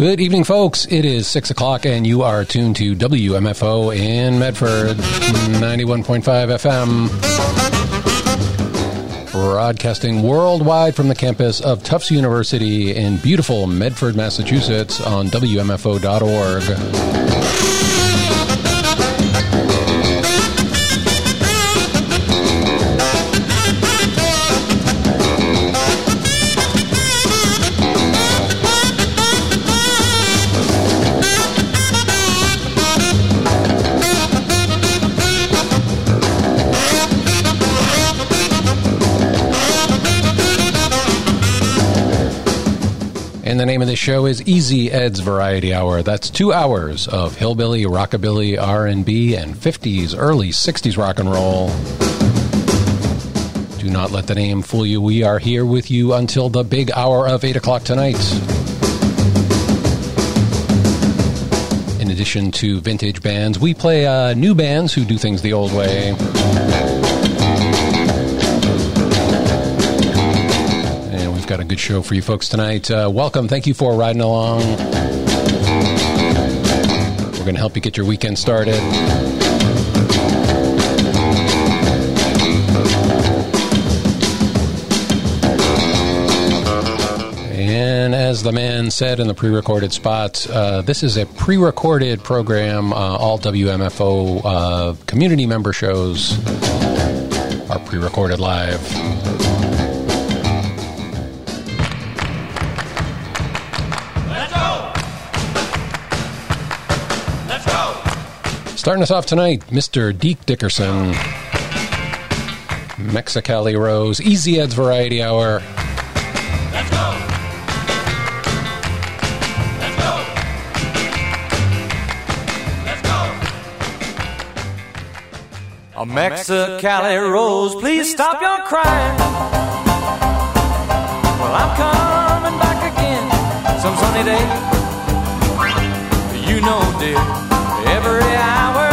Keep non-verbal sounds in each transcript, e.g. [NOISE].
Good evening, folks. It is 6 o'clock, and you are tuned to WMFO in Medford, 91.5 FM. Broadcasting worldwide from the campus of Tufts University in beautiful Medford, Massachusetts on WMFO.org. the name of the show is Easy Ed's Variety Hour. That's two hours of hillbilly, rockabilly, R&B, and 50s, early 60s rock and roll. Do not let the name fool you. We are here with you until the big hour of 8 o'clock tonight. In addition to vintage bands, we play uh, new bands who do things the old way. Got a good show for you folks tonight. Uh, welcome. Thank you for riding along. We're going to help you get your weekend started. And as the man said in the pre recorded spot, uh, this is a pre recorded program. Uh, all WMFO uh, community member shows are pre recorded live. Starting us off tonight, Mr. Deke Dickerson. Mexicali Rose, Easy Ed's Variety Hour. Let's go. Let's go. Let's go. A Mexicali Rose, please stop your crying. Well, I'm coming back again some sunny day. You know, dear every hour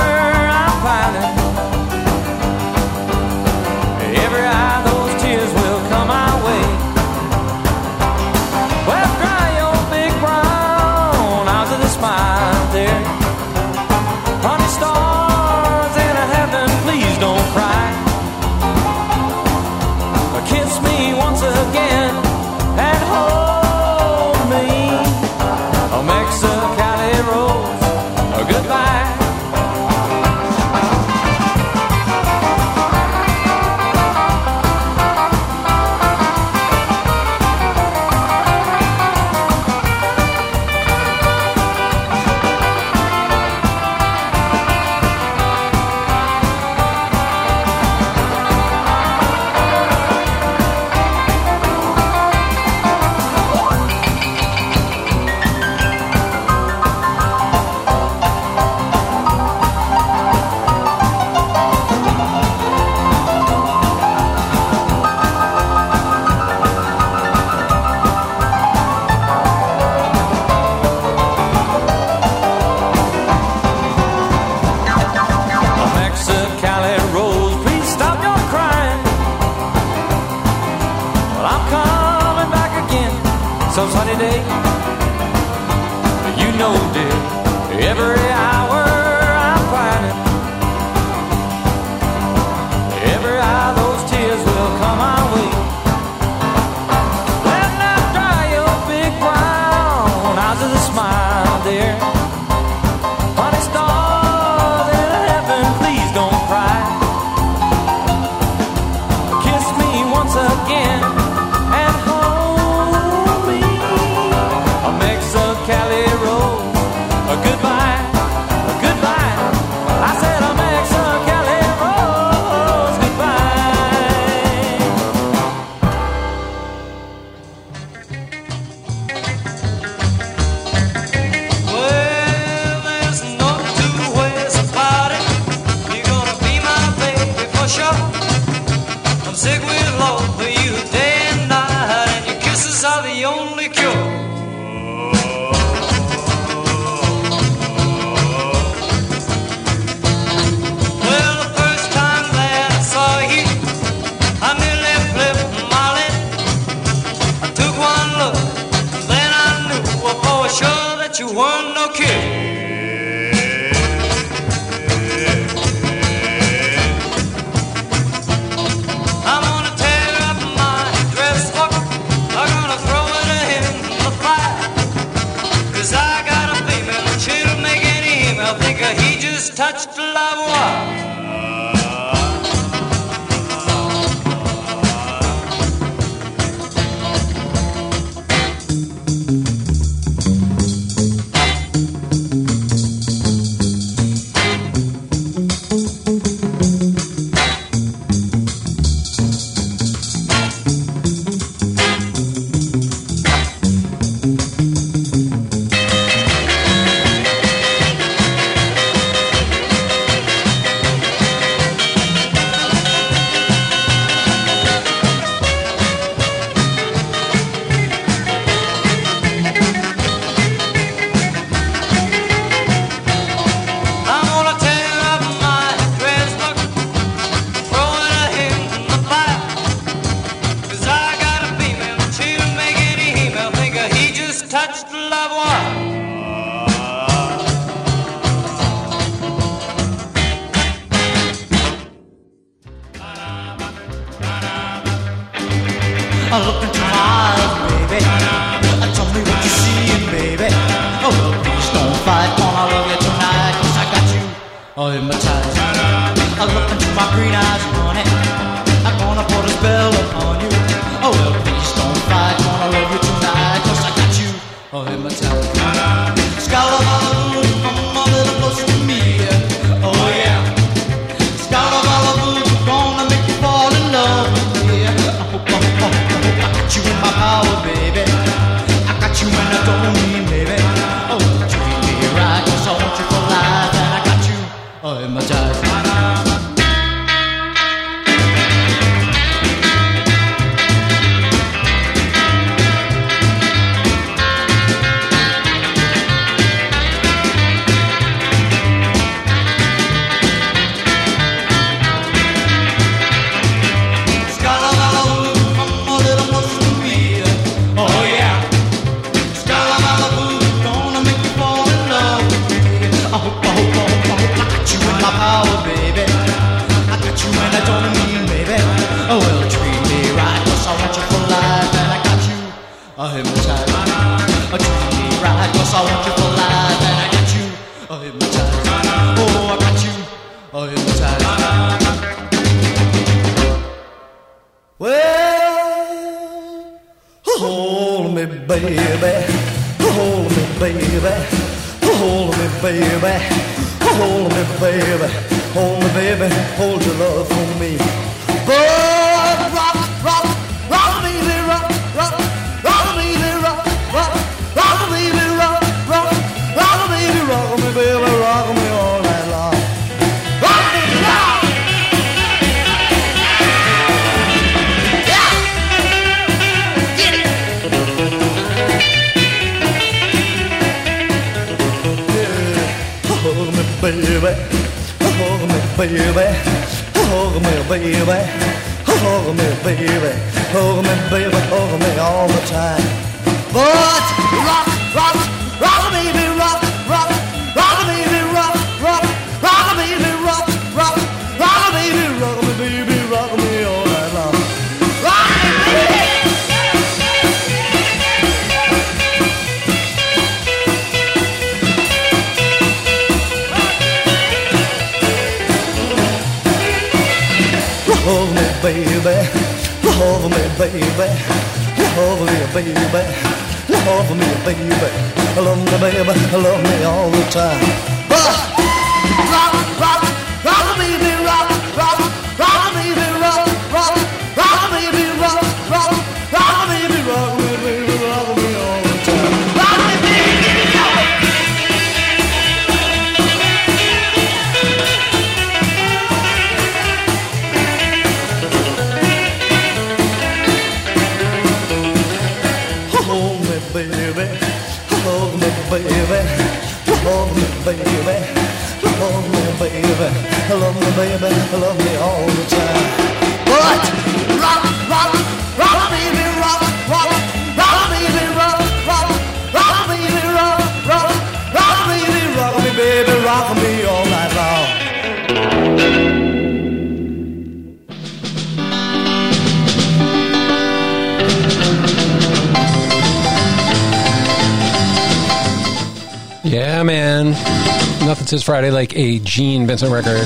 Friday like a Gene Vincent record.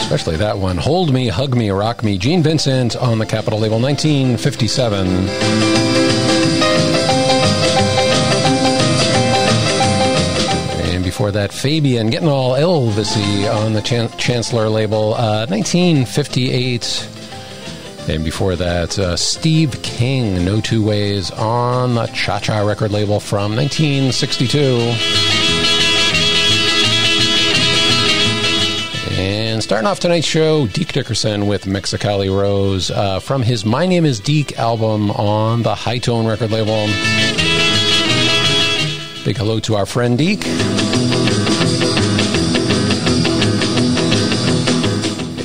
Especially that one. Hold Me, Hug Me, Rock Me. Gene Vincent on the Capitol label, 1957. before that, Fabian getting all Elvisy on the Chan- Chancellor label, uh, 1958. And before that, uh, Steve King, No Two Ways on the Cha Cha record label from 1962. Starting off tonight's show, Deke Dickerson with Mexicali Rose uh, from his My Name is Deke album on the High Tone record label. Big hello to our friend Deke.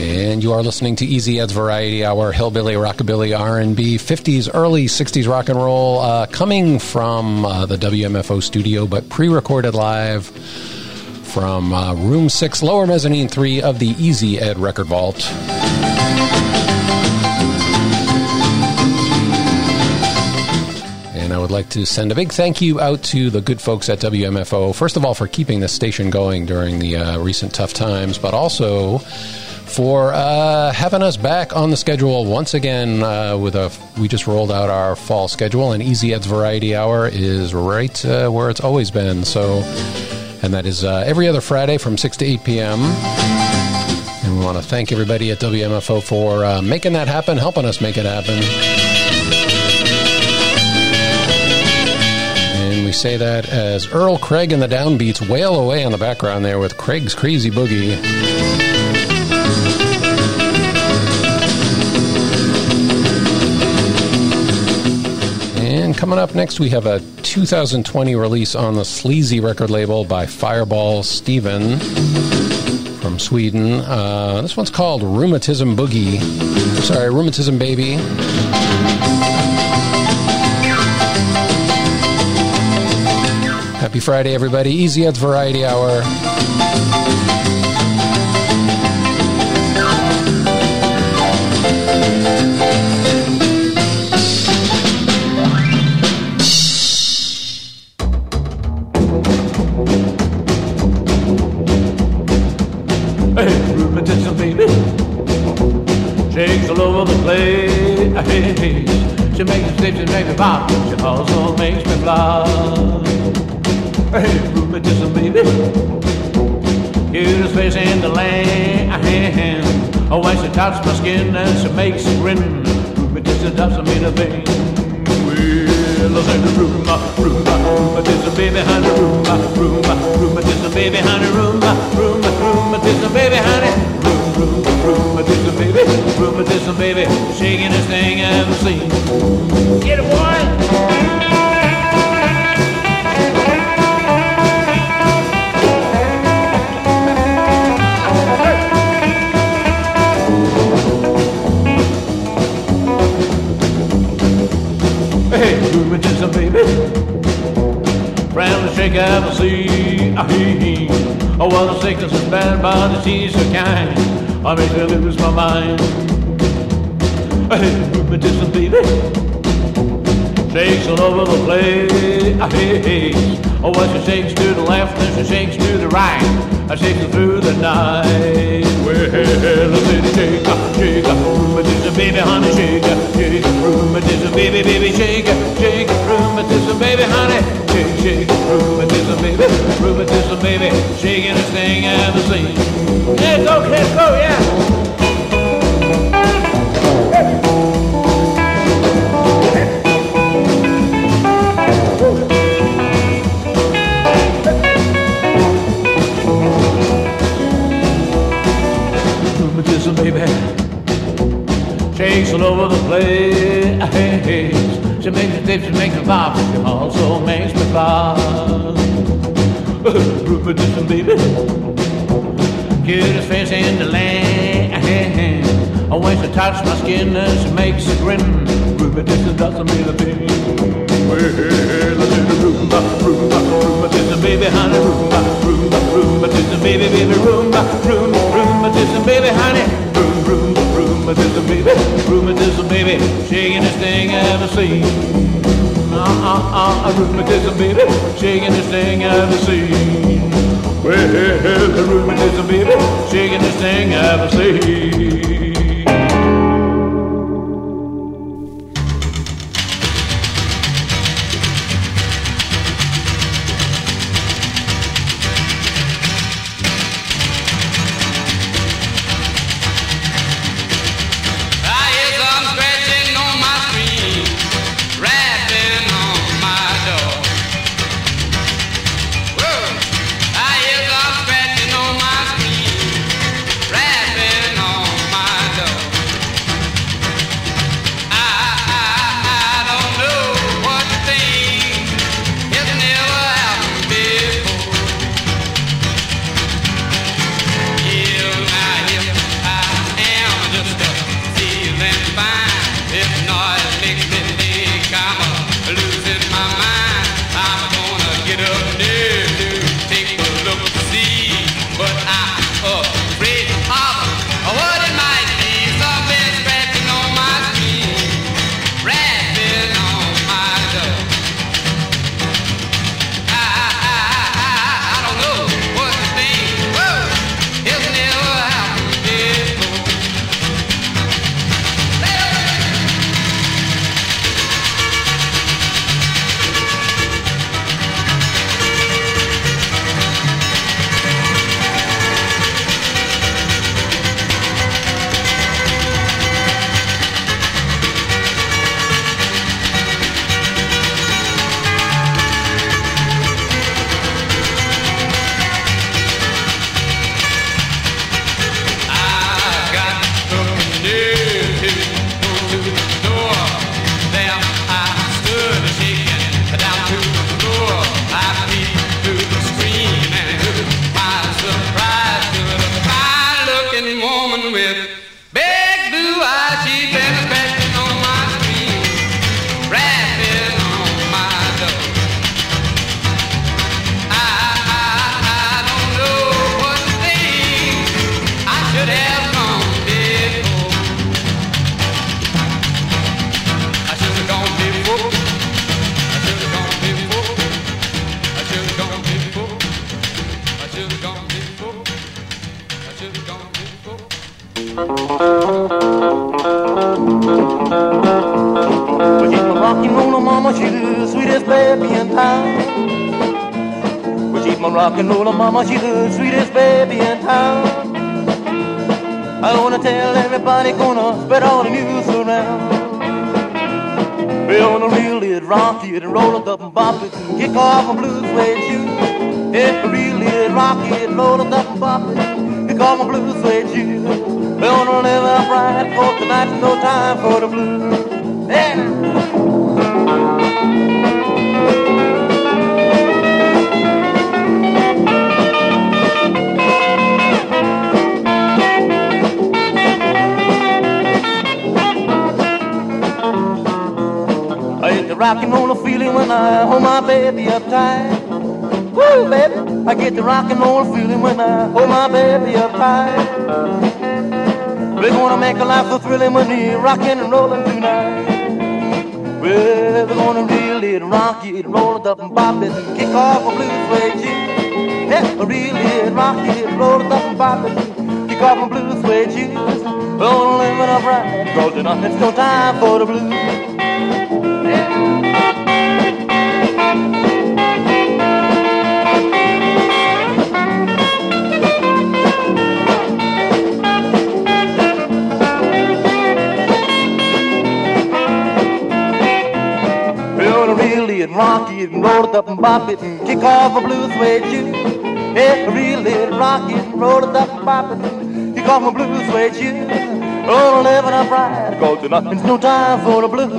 And you are listening to Easy Ed's Variety Hour Hillbilly, Rockabilly, R&B, 50s, early 60s rock and roll, uh, coming from uh, the WMFO studio, but pre-recorded live from uh, Room 6, Lower Mezzanine 3 of the Easy Ed Record Vault. And I would like to send a big thank you out to the good folks at WMFO, first of all, for keeping the station going during the uh, recent tough times, but also for uh, having us back on the schedule once again. Uh, with a, we just rolled out our fall schedule, and Easy Ed's Variety Hour is right uh, where it's always been. So and that is uh, every other Friday from six to eight p.m. And we want to thank everybody at WMFO for uh, making that happen, helping us make it happen. And we say that as Earl Craig and the Downbeats wail away in the background there with Craig's Crazy Boogie. And coming up next, we have a 2020 release on the Sleazy record label by Fireball Steven from Sweden. Uh, this one's called Rheumatism Boogie. Sorry, Rheumatism Baby. Happy Friday, everybody. Easy Ed's Variety Hour. And she makes me grin. Mind. Hey, rheumatism, baby. Shakes all over the place. Oh, well, she shakes to the left and she shakes to the right. I shakes her through the night. Well, I said shake, shake, rheumatism, baby, honey, shake, shake, rheumatism, baby, baby, shake, shake, rheumatism, baby, honey, shake, shake, rheumatism, baby, rheumatism, baby, shaking this thing seen. Let's go, let's go, yeah. Dip, she makes me pop. She also makes me fly. rheumatism, baby. Cutest face in the land. When she touches my skin, she makes it grin. Doesn't mean a thing. Well, listen to Roomba, Roomba, rheumatism, baby, honey, Roomba, Roomba, rheumatism, baby, baby, Roomba, Roomba, rheumatism, baby, honey, Room, room, rheumatism, baby, rheumatism, baby, shaking this thing I've ever seen. Uh, uh, uh, rheumatism, baby, shaking this thing I've seen. Well, the rheumatism, baby, shaking this thing I've seen. Off a blues suede shoe. Yeah, reel it, rock it, roll up and bop it, kick off a blues suede shoe. We're gonna live up right, cause tonight's no time for the blues. Yeah. Rock and roll feeling when I hold my baby up tight. Woo, baby. I get the rock and roll feeling when I hold my baby up tight. We're gonna make a life so thrilling when we rockin' and rollin' tonight. We're gonna reel it, rock it, roll it up and bop it, and kick off a blues suede shoe. Yeah, reel it, rock it, roll it up and bop it, and kick off a blues suede shoes. We're gonna live it up right, cause it's no time for the blues. It, rock it, and roll it up and bop it, and kick off a blues suede shoe. Yeah, reel it, rock it, and roll it up and bop it, and kick off a blues suede shoe. Oh, living up right, cause tonight it's no time for the blues.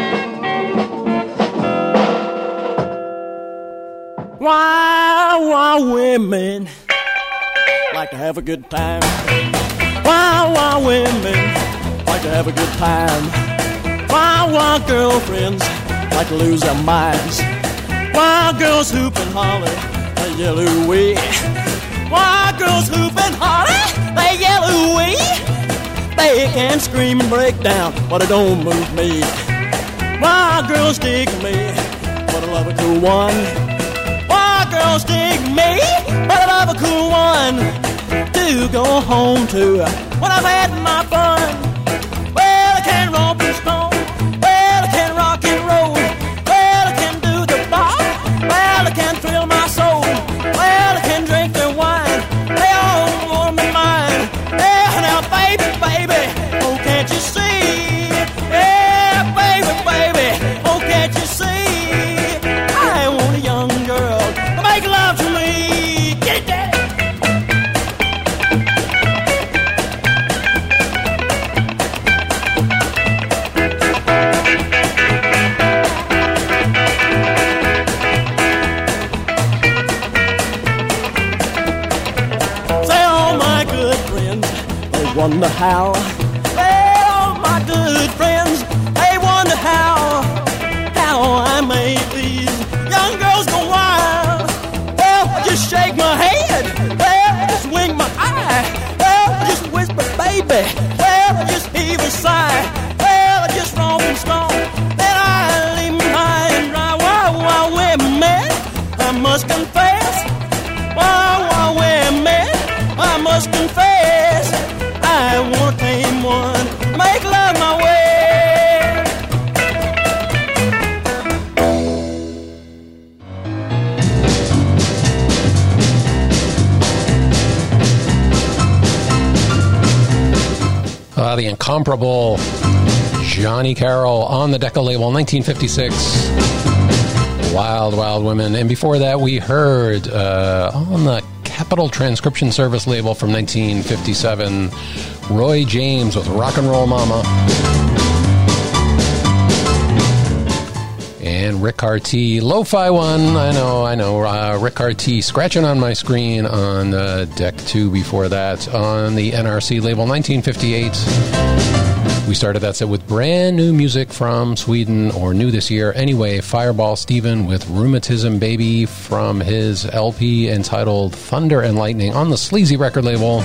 Why, why women like to have a good time? Why, why women like to have a good time? Why, why girlfriends like to lose their minds? Why girls hoop and holler, they yell ooh-wee? Why girls hoop and holler, they yell ooh-wee? They can scream and break down, but it don't move me. Why girls dig me, but I love a cool one. Why girls dig me, but I love a cool one to go home to when I've had my fun. Well, I can't romp and wonder how. Incomparable Johnny Carroll on the Decca label, 1956. Wild, Wild Women. And before that, we heard uh, on the Capitol Transcription Service label from 1957, Roy James with Rock and Roll Mama. And Rick RT, Lo-Fi one. I know, I know. Uh, Rick RT scratching on my screen on uh, deck two before that on the NRC label, 1958. We started that set with brand new music from Sweden, or new this year anyway. Fireball Steven with Rheumatism Baby from his LP entitled Thunder and Lightning on the Sleazy record label.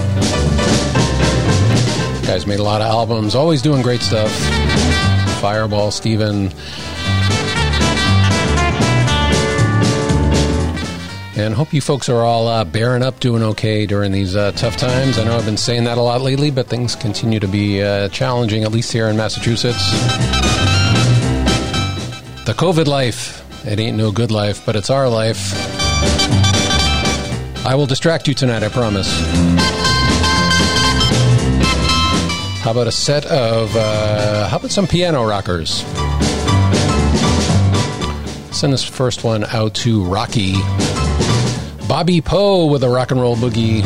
Guys made a lot of albums, always doing great stuff. Fireball Steven. And hope you folks are all uh, bearing up, doing okay during these uh, tough times. I know I've been saying that a lot lately, but things continue to be uh, challenging, at least here in Massachusetts. The COVID life. It ain't no good life, but it's our life. I will distract you tonight, I promise. How about a set of, uh, how about some piano rockers? Send this first one out to Rocky. Bobby Poe with a rock and roll boogie.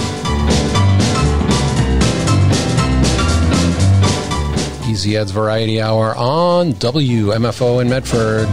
Easy Ed's Variety Hour on WMFO in Medford.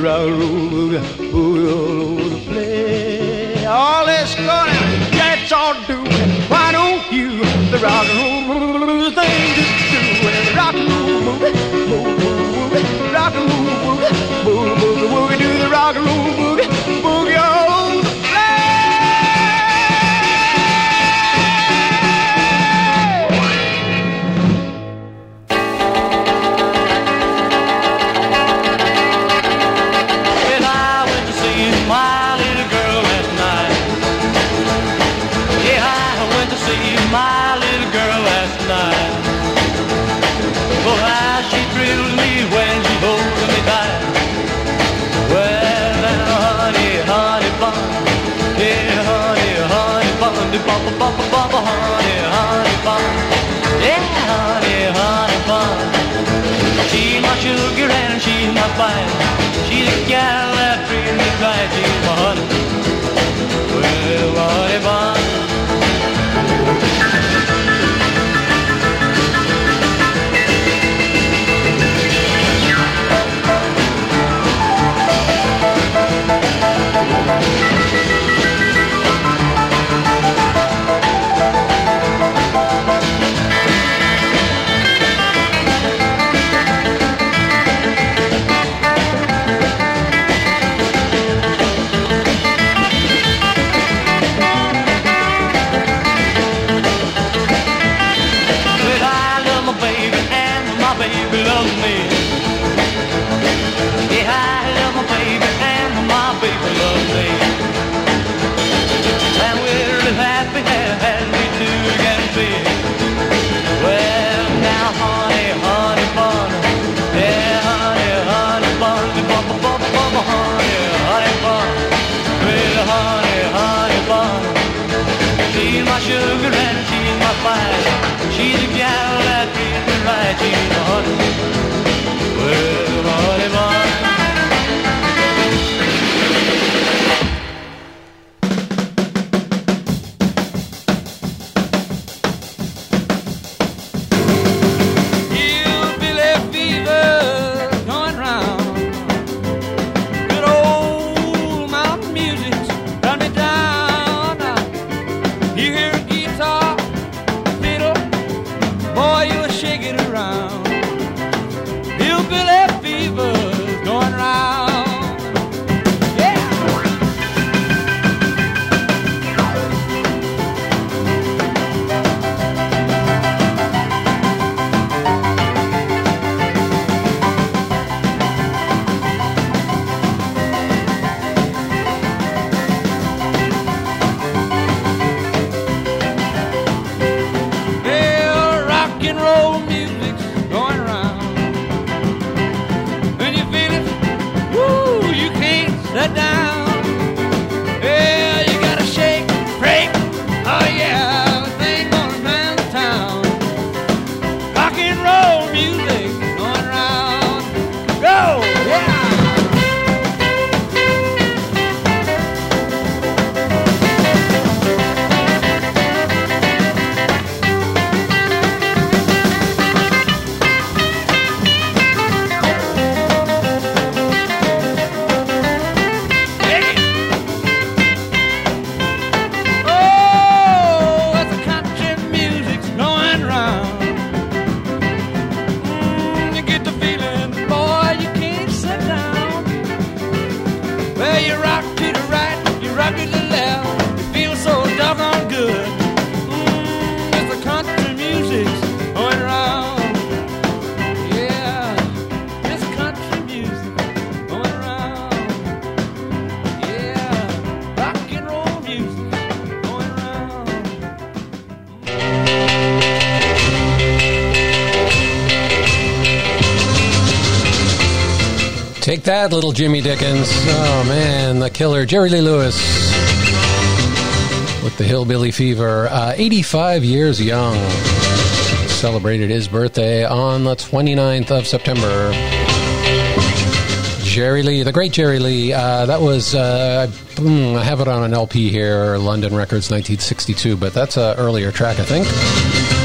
Do rock and roll boogie all over place. All this going, cats all doing. Why don't you? The rock and roll thing to do. And the rock and roll rock and roll boogie, boogie, boogie. Do the rock and roll She's my sugar and she's my fire. She's a gal that treats me right. She's my honey. Well, honey bun. That, little Jimmy Dickens. Oh man, the killer, Jerry Lee Lewis. With the Hillbilly Fever. Uh, 85 years young. Celebrated his birthday on the 29th of September. Jerry Lee, the great Jerry Lee. Uh, that was, uh, hmm, I have it on an LP here, London Records 1962, but that's an earlier track, I think.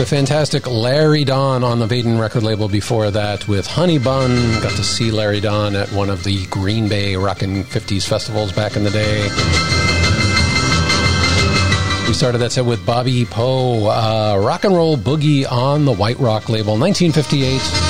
The fantastic Larry Donn on the Vaden record label before that with Honey Bun. Got to see Larry Donn at one of the Green Bay Rockin' 50s festivals back in the day. We started that set with Bobby Poe, uh, Rock and Roll Boogie on the White Rock label, 1958.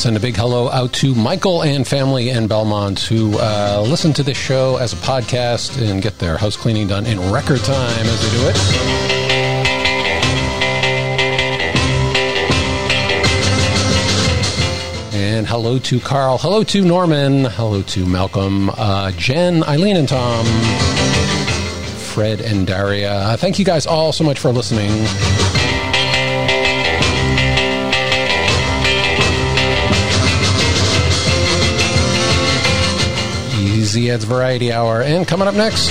Send a big hello out to Michael and family in Belmont who uh, listen to this show as a podcast and get their house cleaning done in record time as they do it. And hello to Carl. Hello to Norman. Hello to Malcolm, uh, Jen, Eileen, and Tom. Fred and Daria. Uh, thank you guys all so much for listening. Easy Ed's Variety Hour. And coming up next,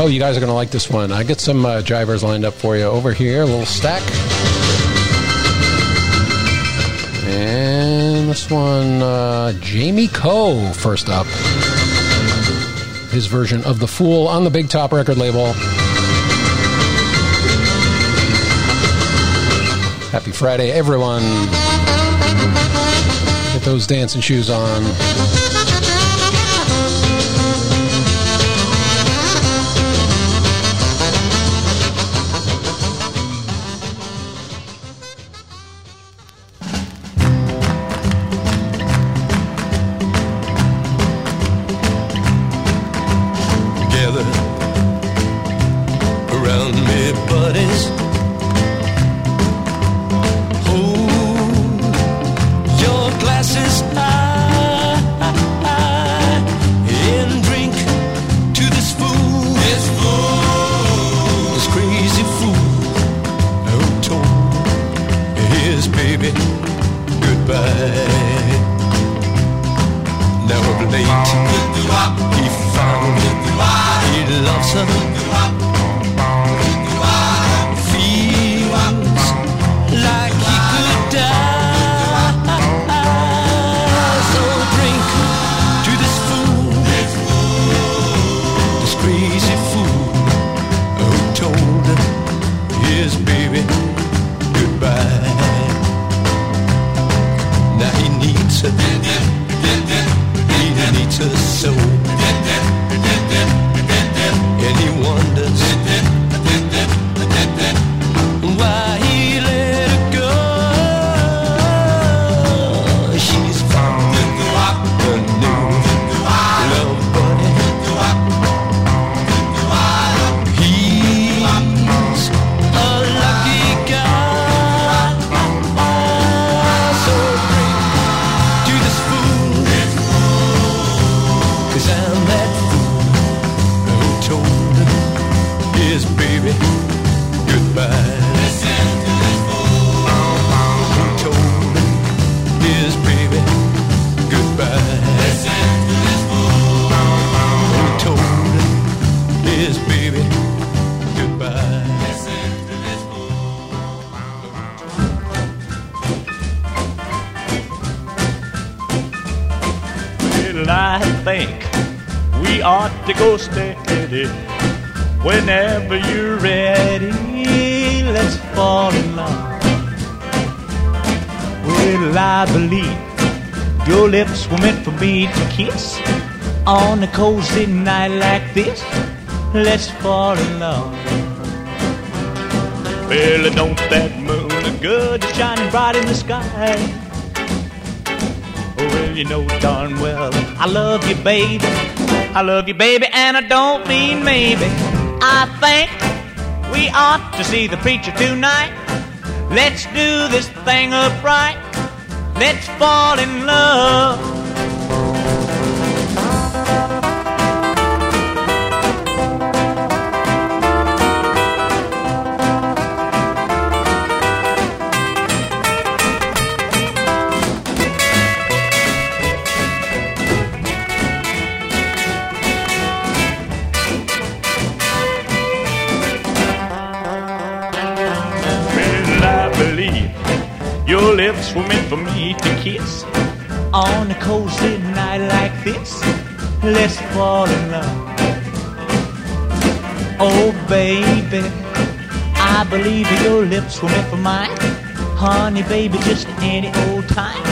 oh, you guys are going to like this one. I get some uh, drivers lined up for you over here, a little stack. And this one, uh, Jamie Coe, first up. His version of The Fool on the Big Top record label. Happy Friday, everyone. Get those dancing shoes on. Well, I think we ought to go steady. Whenever you're ready, let's fall in love. Well, I believe your lips were meant for me to kiss on a cozy night like this. Let's fall in love. Well, don't that moon look good, shining bright in the sky? Well, you know darn well I love you, baby. I love you, baby, and I don't mean maybe. I think we ought to see the preacher tonight. Let's do this thing upright. Let's fall in love. Meant for me to kiss. On a cozy night like this, let's fall in love. Oh, baby, I believe your lips were meant for mine. Honey, baby, just any old time,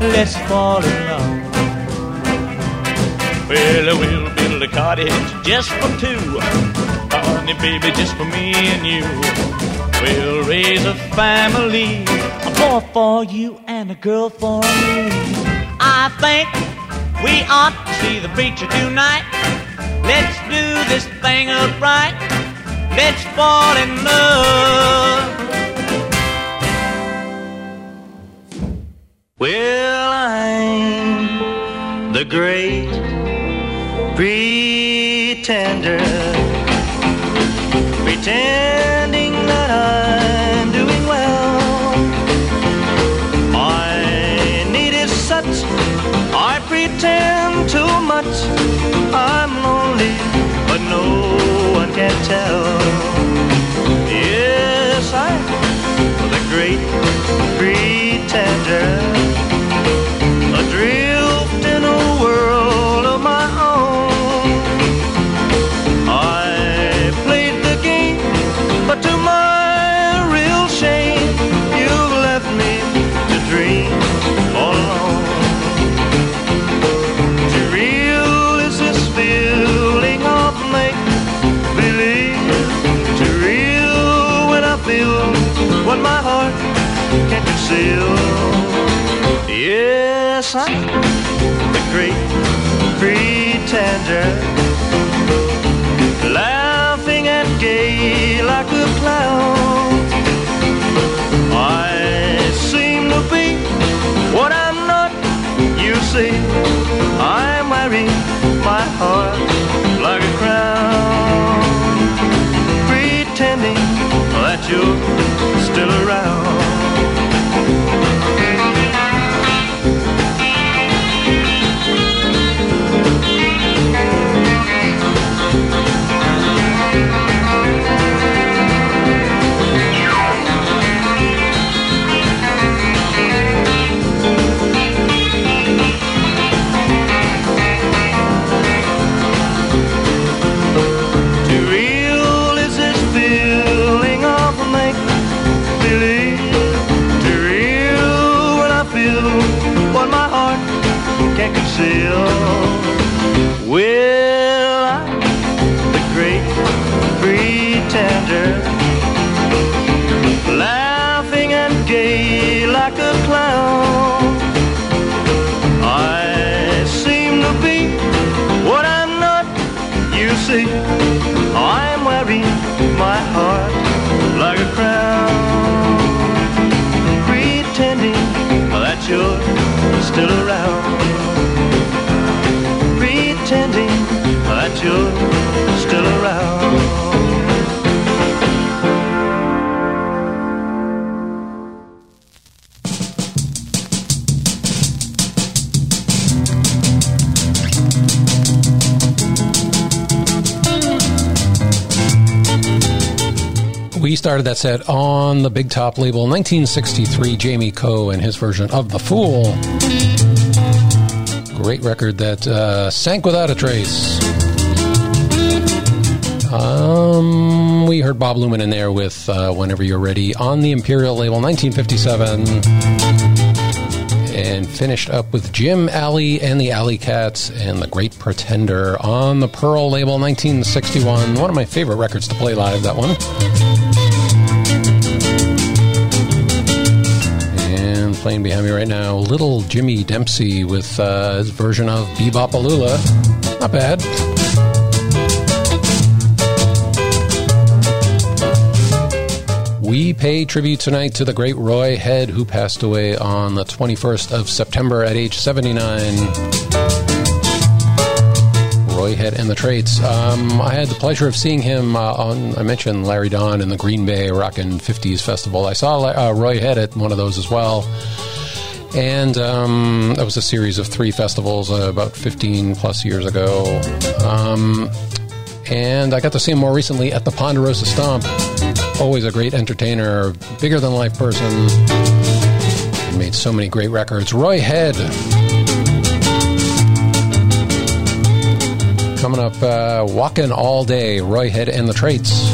let's fall in love. Well, we'll build a cottage just for two. Honey, baby, just for me and you. We'll raise a family. A boy for you and a girl for me. I think we ought to see the preacher tonight. Let's do this thing upright. Let's fall in love. Well, I'm the great pretender, pretending much. I'm lonely, but no one can tell. Can't. Yes, I'm the great pretender, laughing and gay like a clown. I seem to be what I'm not. You see, I'm wearing my heart like a crown, pretending that you're still around. Conceal. Started that set on the Big Top label, 1963. Jamie Coe and his version of "The Fool." Great record that uh, sank without a trace. Um, we heard Bob Luman in there with uh, "Whenever You're Ready" on the Imperial label, 1957, and finished up with Jim Alley and the Alley Cats and "The Great Pretender" on the Pearl label, 1961. One of my favorite records to play live. That one. Playing behind me right now, little Jimmy Dempsey with uh, his version of Be-Bop-A-Lula. Not bad. We pay tribute tonight to the great Roy Head, who passed away on the 21st of September at age 79. Roy Head and the Traits. Um, I had the pleasure of seeing him uh, on, I mentioned Larry Donn in the Green Bay Rockin' 50s Festival. I saw uh, Roy Head at one of those as well. And um, that was a series of three festivals uh, about 15 plus years ago. Um, and I got to see him more recently at the Ponderosa Stomp. Always a great entertainer, bigger than life person. He made so many great records. Roy Head. Coming up, uh, Walking All Day, Roy Head and the Traits.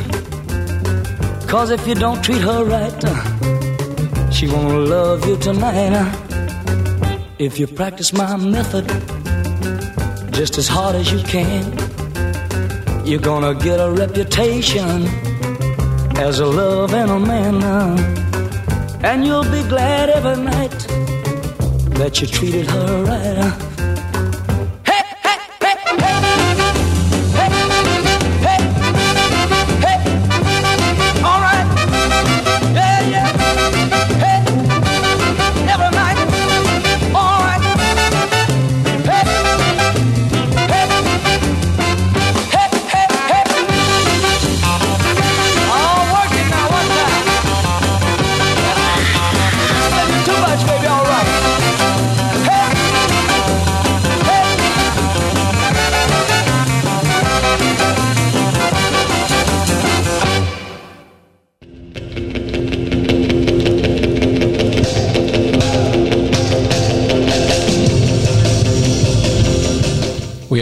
Cause if you don't treat her right, uh, she won't love you tonight. uh. If you practice my method just as hard as you can, you're gonna get a reputation as a love and a man. uh. And you'll be glad every night that you treated her right.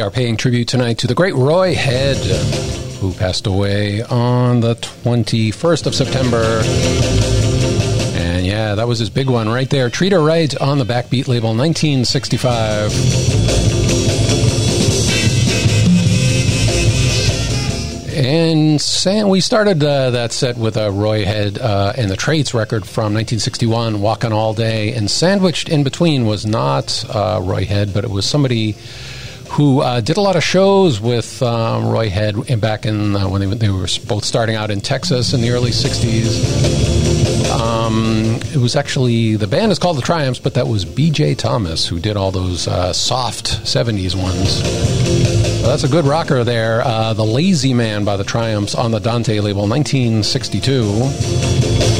Are paying tribute tonight to the great Roy Head, who passed away on the 21st of September. And yeah, that was his big one right there. Treat Right on the Backbeat label, 1965. And Sam, we started uh, that set with a Roy Head uh, and the Traits record from 1961, Walking All Day. And sandwiched in between was not uh, Roy Head, but it was somebody who uh, did a lot of shows with um, Roy Head in- back in uh, when they, they were both starting out in Texas in the early 60s. Um, it was actually, the band is called The Triumphs, but that was B.J. Thomas who did all those uh, soft 70s ones. Well, that's a good rocker there. Uh, the Lazy Man by the Triumphs on the Dante label, 1962.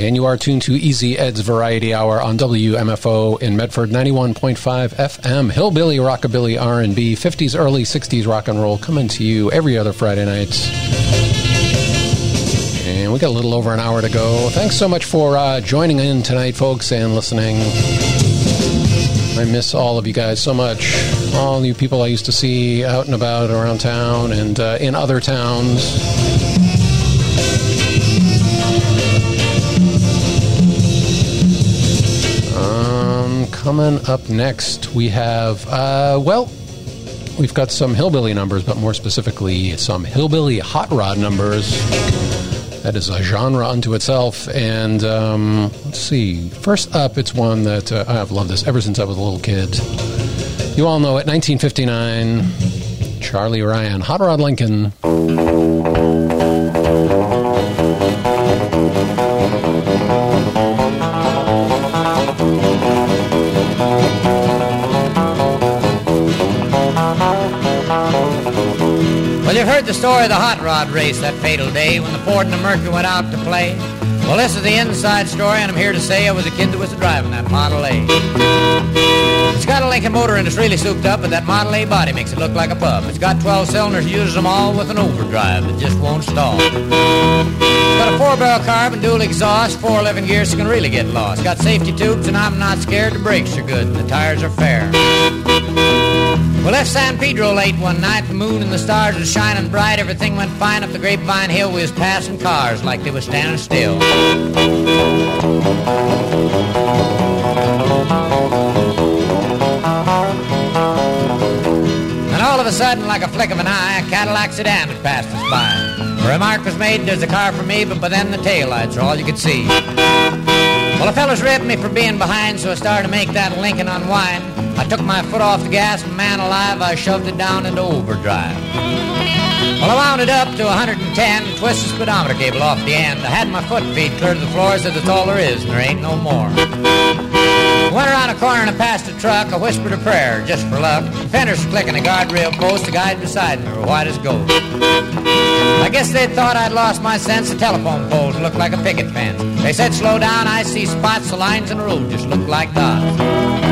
And you are tuned to Easy Ed's Variety Hour on WMFO in Medford, 91.5 FM. Hillbilly, rockabilly, R&B, 50s, early 60s rock and roll coming to you every other Friday night. And we got a little over an hour to go. Thanks so much for uh, joining in tonight, folks, and listening. I miss all of you guys so much. All you people I used to see out and about around town and uh, in other towns. Coming up next, we have, uh, well, we've got some hillbilly numbers, but more specifically, some hillbilly hot rod numbers. That is a genre unto itself. And um, let's see. First up, it's one that uh, I've loved this ever since I was a little kid. You all know it, 1959. Charlie Ryan, Hot Rod Lincoln. Story of the hot rod race that fatal day when the Ford and the Mercury went out to play. Well, this is the inside story, and I'm here to say I was a kid that was driving that Model A. It's got a Lincoln motor and it's really souped up, but that Model A body makes it look like a pub. It's got 12 cylinders, uses them all with an overdrive that just won't stall. It's got a four-barrel carb and dual exhaust, four 11 gears, so can really get lost. Got safety tubes, and I'm not scared. The brakes are good, and the tires are fair. We left San Pedro late one night. The moon and the stars were shining bright. Everything went fine up the Grapevine Hill. We was passing cars like they was standing still. And all of a sudden, like a flick of an eye, a Cadillac sedan had passed us by. A remark was made, there's a car for me, but by then the taillights are all you could see. Well, the fellas ripped me for being behind, so I started to make that Lincoln unwind. I took my foot off the gas, and man alive, I shoved it down into overdrive. Well, I wound it up to 110 and twisted the speedometer cable off the end. I had my foot feet clear to the floor, said that's all there is, and there ain't no more. Went around a corner and I passed a truck. I whispered a prayer just for luck. Fenders clicking a guardrail post. The guy beside me were white as gold. I guess they thought I'd lost my sense. The telephone poles looked like a picket fence. They said slow down. I see spots. The lines in the road just looked like dots.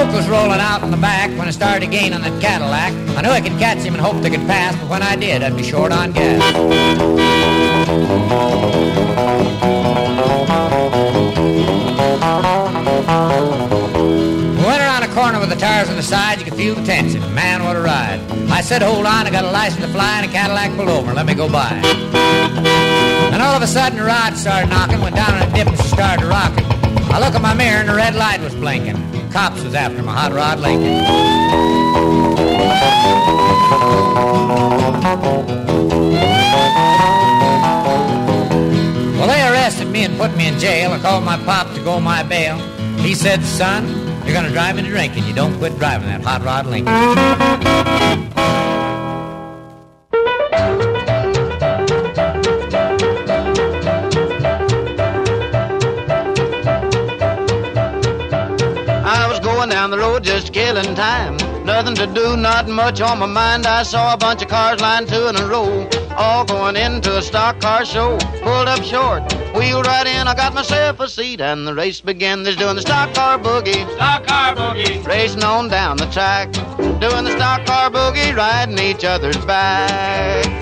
Smoke was rolling out in the back when I started to gain on that Cadillac. I knew I could catch him and hoped I could pass, but when I did, I'd be short on gas. We went around a corner with the tires on the side, you could feel the tension. Man, what a ride. I said, hold on, I got a license to fly, and a Cadillac pulled over. Let me go by. And all of a sudden, the rod started knocking, went down on a dip, and started rocking. I look at my mirror, and the red light was blinking. Cops was after my hot rod Lincoln. Well, they arrested me and put me in jail. I called my pop to go my bail. He said, son, you're going to drive me into drinking. You don't quit driving that hot rod Lincoln. Just killing time. Nothing to do, not much on my mind. I saw a bunch of cars lined two in a row, all going into a stock car show. Pulled up short, wheeled right in. I got myself a seat, and the race began. They're doing the stock car boogie, stock car boogie, racing on down the track. Doing the stock car boogie, riding each other's back.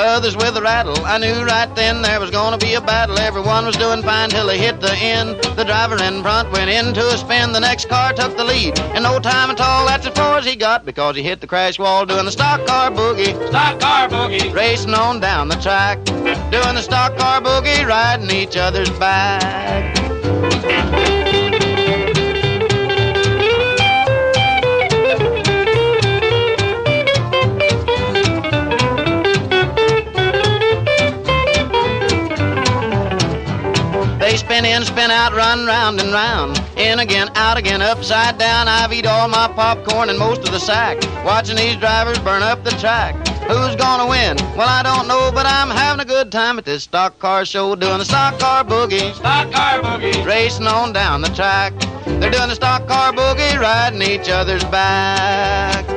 Others with a rattle. I knew right then there was gonna be a battle. Everyone was doing fine till they hit the end. The driver in front went into a spin. The next car took the lead. In no time at all, that's as far as he got because he hit the crash wall doing the stock car boogie. Stock car boogie. Racing on down the track. Doing the stock car boogie, riding each other's back. They spin in, spin out, run round and round. In again, out again, upside down. I've eat all my popcorn and most of the sack. Watching these drivers burn up the track. Who's gonna win? Well, I don't know, but I'm having a good time at this stock car show, doing the stock car boogie. Stock car boogie. Racing on down the track. They're doing the stock car boogie, riding each other's back.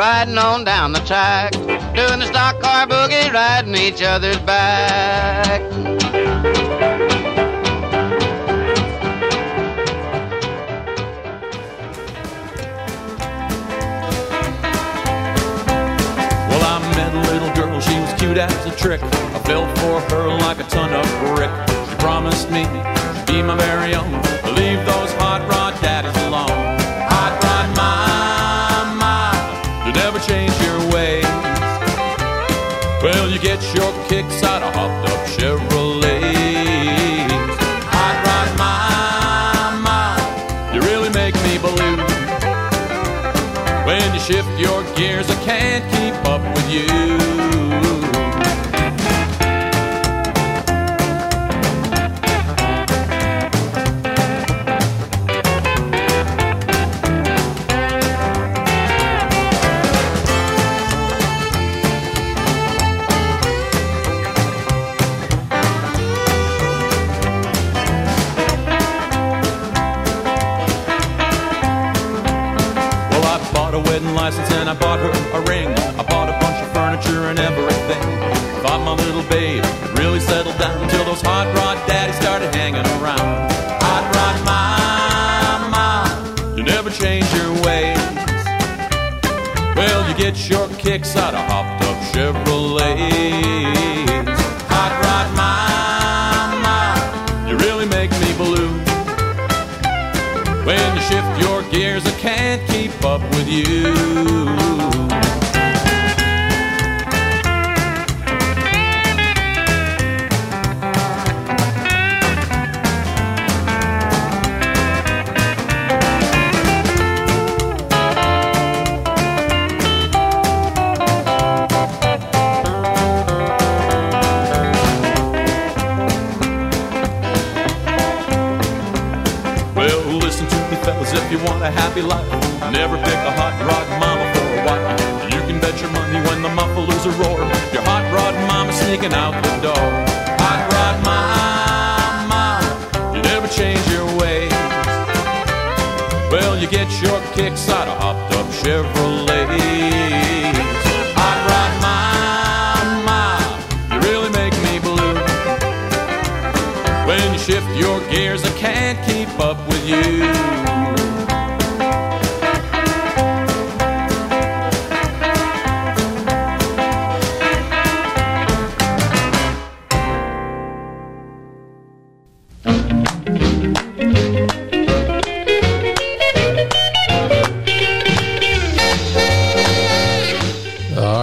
Riding on down the track. Doing the stock car boogie, riding each other's back. Well, I met a little girl, she was cute as a trick. I fell for her like a ton of brick. She promised me she'd be my very own. Leave those hot rod daddies alone. Well, you get your kicks out of hopped up Chevrolets. Hot mama, you really make me. When you shift your gears, I can't keep up with you. Everything. Thought my little babe really settled down until those hot rod daddies started hanging around. Hot rod mama, you never change your ways. Well, you get your kicks out of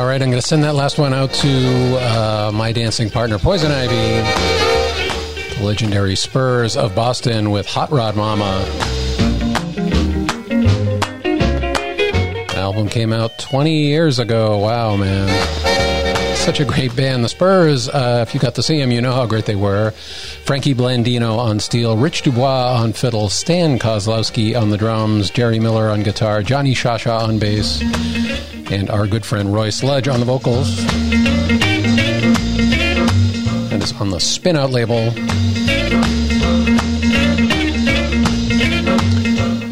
All right, I'm going to send that last one out to uh, my dancing partner, Poison Ivy, the legendary Spurs of Boston with Hot Rod Mama. album came out 20 years ago. Wow, man. Such a great band. The Spurs, uh, if you got to see them, you know how great they were. Frankie Blandino on steel, Rich Dubois on fiddle, Stan Kozlowski on the drums, Jerry Miller on guitar, Johnny Shasha on bass, and our good friend Roy Sledge on the vocals. And it's on the Spin Out label.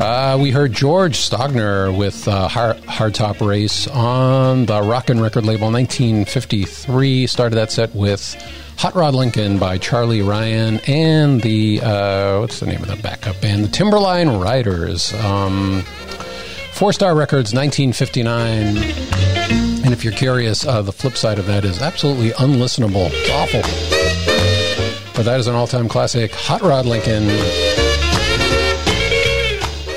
Uh, we heard George Stogner with uh, Hard, Hardtop Race on the Rockin' Record label 1953. Started that set with Hot Rod Lincoln by Charlie Ryan and the, uh, what's the name of the backup band? The Timberline Riders. Um, Four Star Records 1959. And if you're curious, uh, the flip side of that is absolutely unlistenable. It's awful. But that is an all time classic Hot Rod Lincoln.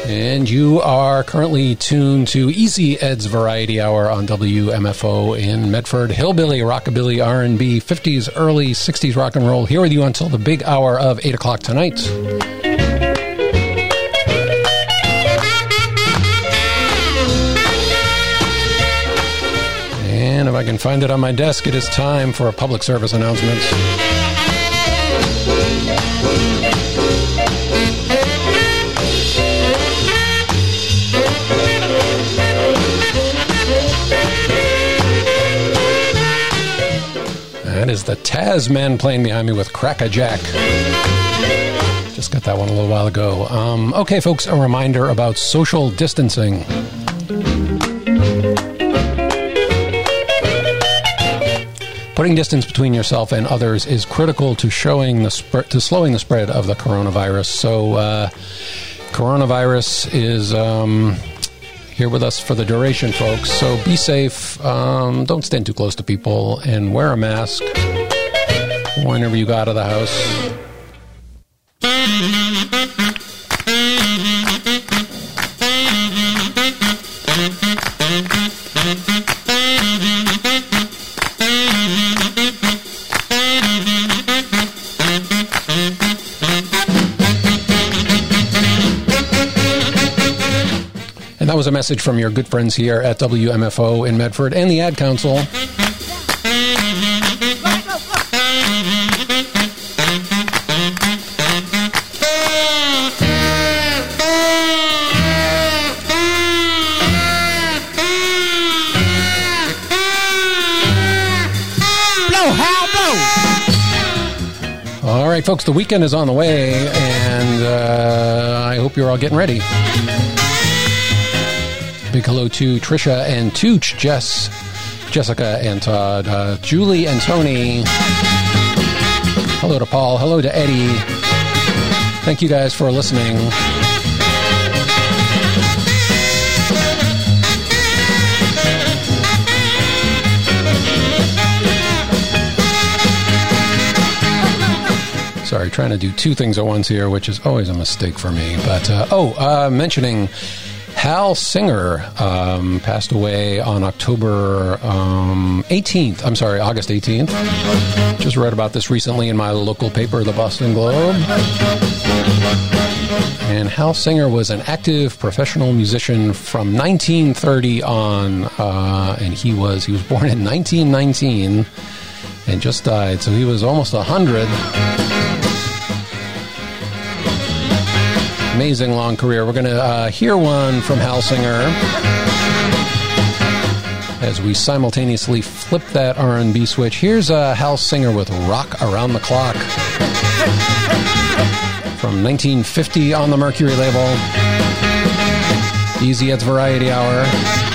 And you are currently tuned to Easy Ed's Variety Hour on WMFO in Medford. Hillbilly, rockabilly, R&B, 50s, early 60s rock and roll. Here with you until the big hour of 8 o'clock tonight. I can find it on my desk, it is time for a public service announcement. That is the Tasman playing behind me with Crack a Jack. Just got that one a little while ago. Um, okay, folks, a reminder about social distancing. Putting distance between yourself and others is critical to showing the sp- to slowing the spread of the coronavirus. So, uh, coronavirus is um, here with us for the duration, folks. So be safe. Um, don't stand too close to people, and wear a mask whenever you go out of the house. Message from your good friends here at WMFO in Medford and the Ad Council. Blow, how blow. All right, folks, the weekend is on the way, and uh, I hope you're all getting ready. Big hello to Trisha and Tooch, Jess, Jessica and Todd, uh, Julie and Tony. Hello to Paul. Hello to Eddie. Thank you guys for listening. Sorry, trying to do two things at once here, which is always a mistake for me. But uh, oh, uh, mentioning Hal Singer um, passed away on October um, 18th. I'm sorry, August 18th. Just read about this recently in my local paper, the Boston Globe. And Hal Singer was an active professional musician from 1930 on, uh, and he was he was [LAUGHS] born in 1919 and just died. So he was almost 100. Amazing long career. We're going to uh, hear one from Hal Singer as we simultaneously flip that R&B switch. Here's uh, Hal Singer with "Rock Around the Clock" from 1950 on the Mercury label. Easy Ed's Variety Hour.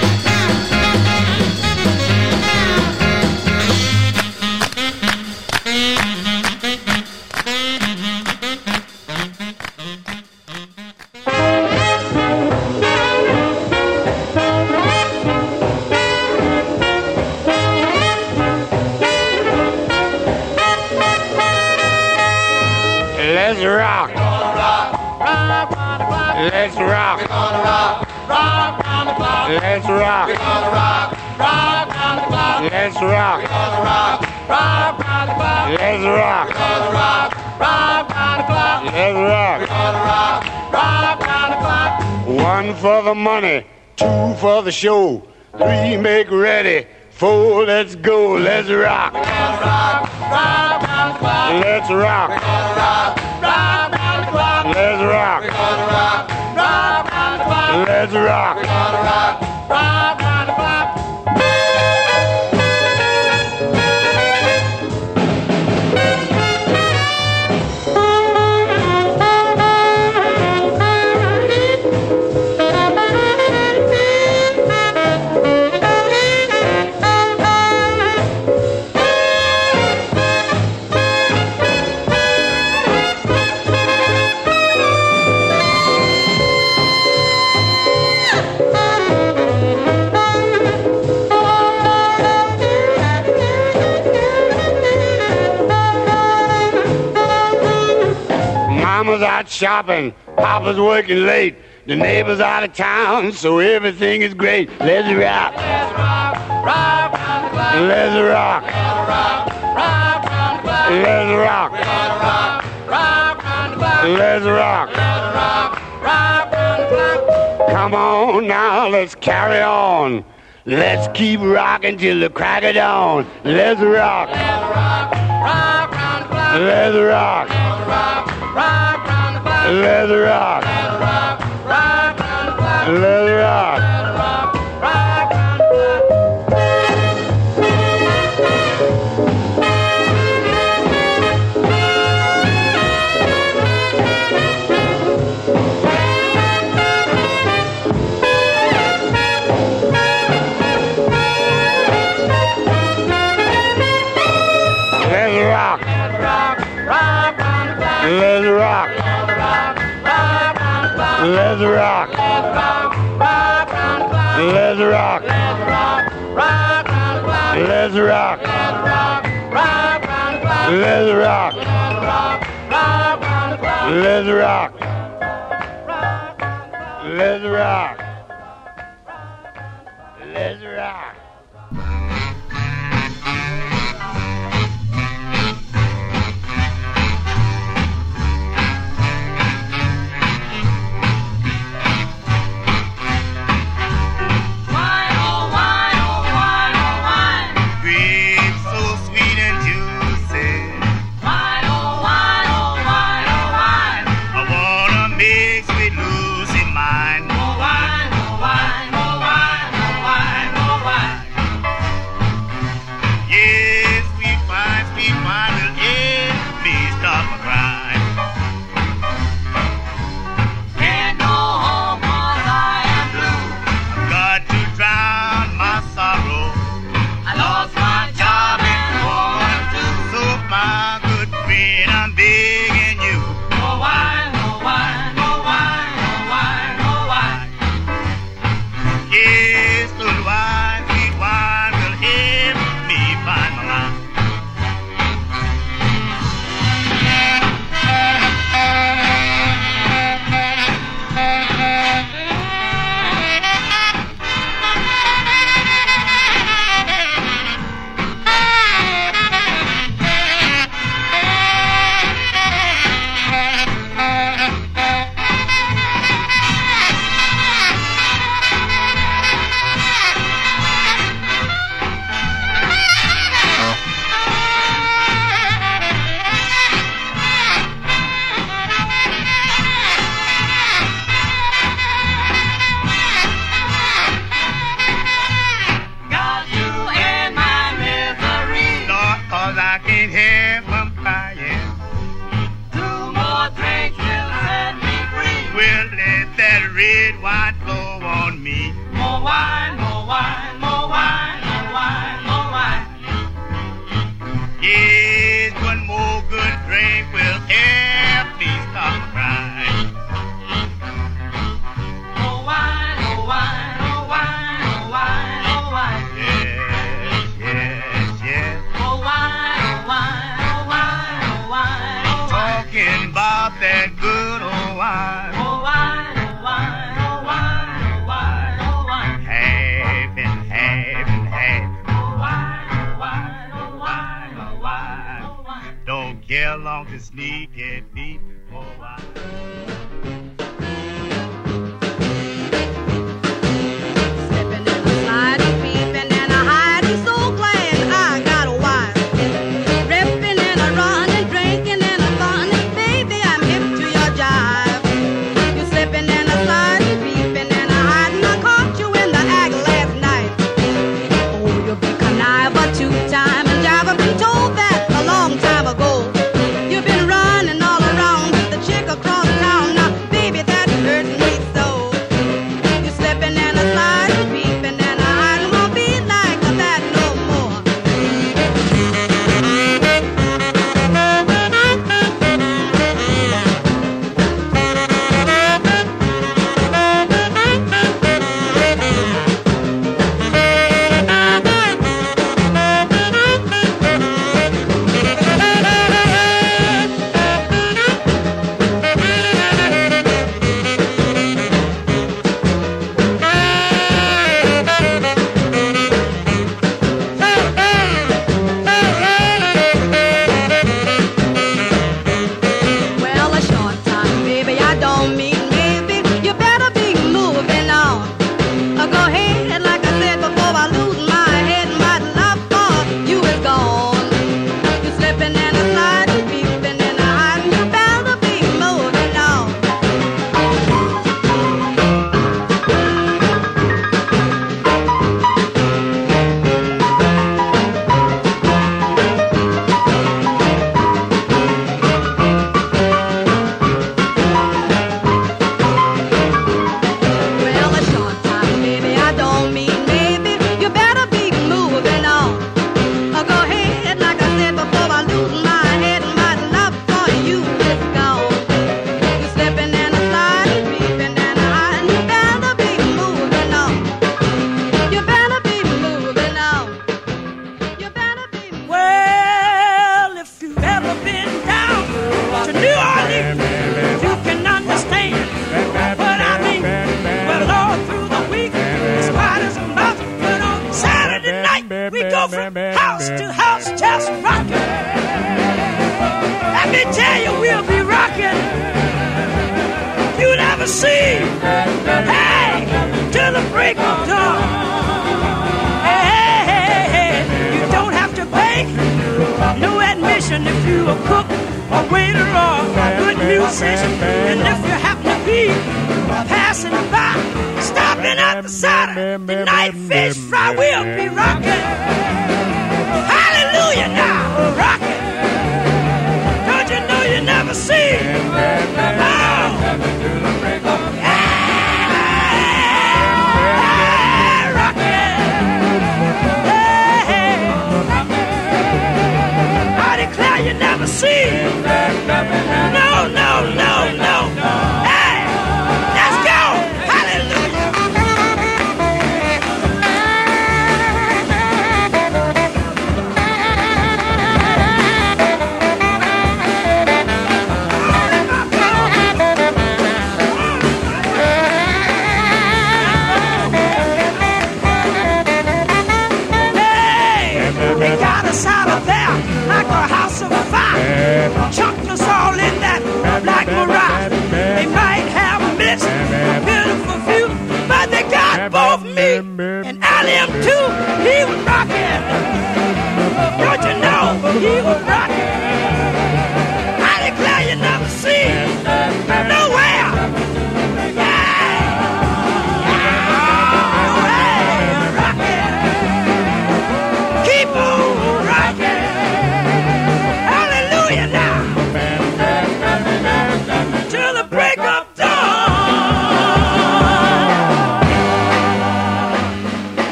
One for the money, two for the show, three make ready, four let's go, let's rock. Let's rock. Let's rock. Let's rock. Mama's out shopping, Papa's working late, the neighbor's out of town, so everything is great. Let's rock. Let's rock. Rock Let's rock. Let's rock. Let's rock. Come on now, let's carry on. Let's keep rocking till the crack of dawn. Let's rock. Let's rock. Let's rock. Let's let rock. Let rock. Rock. Let's rock. Let's rock. Let's rock. Let's rock. Let's rock. Let's rock. Let's rock.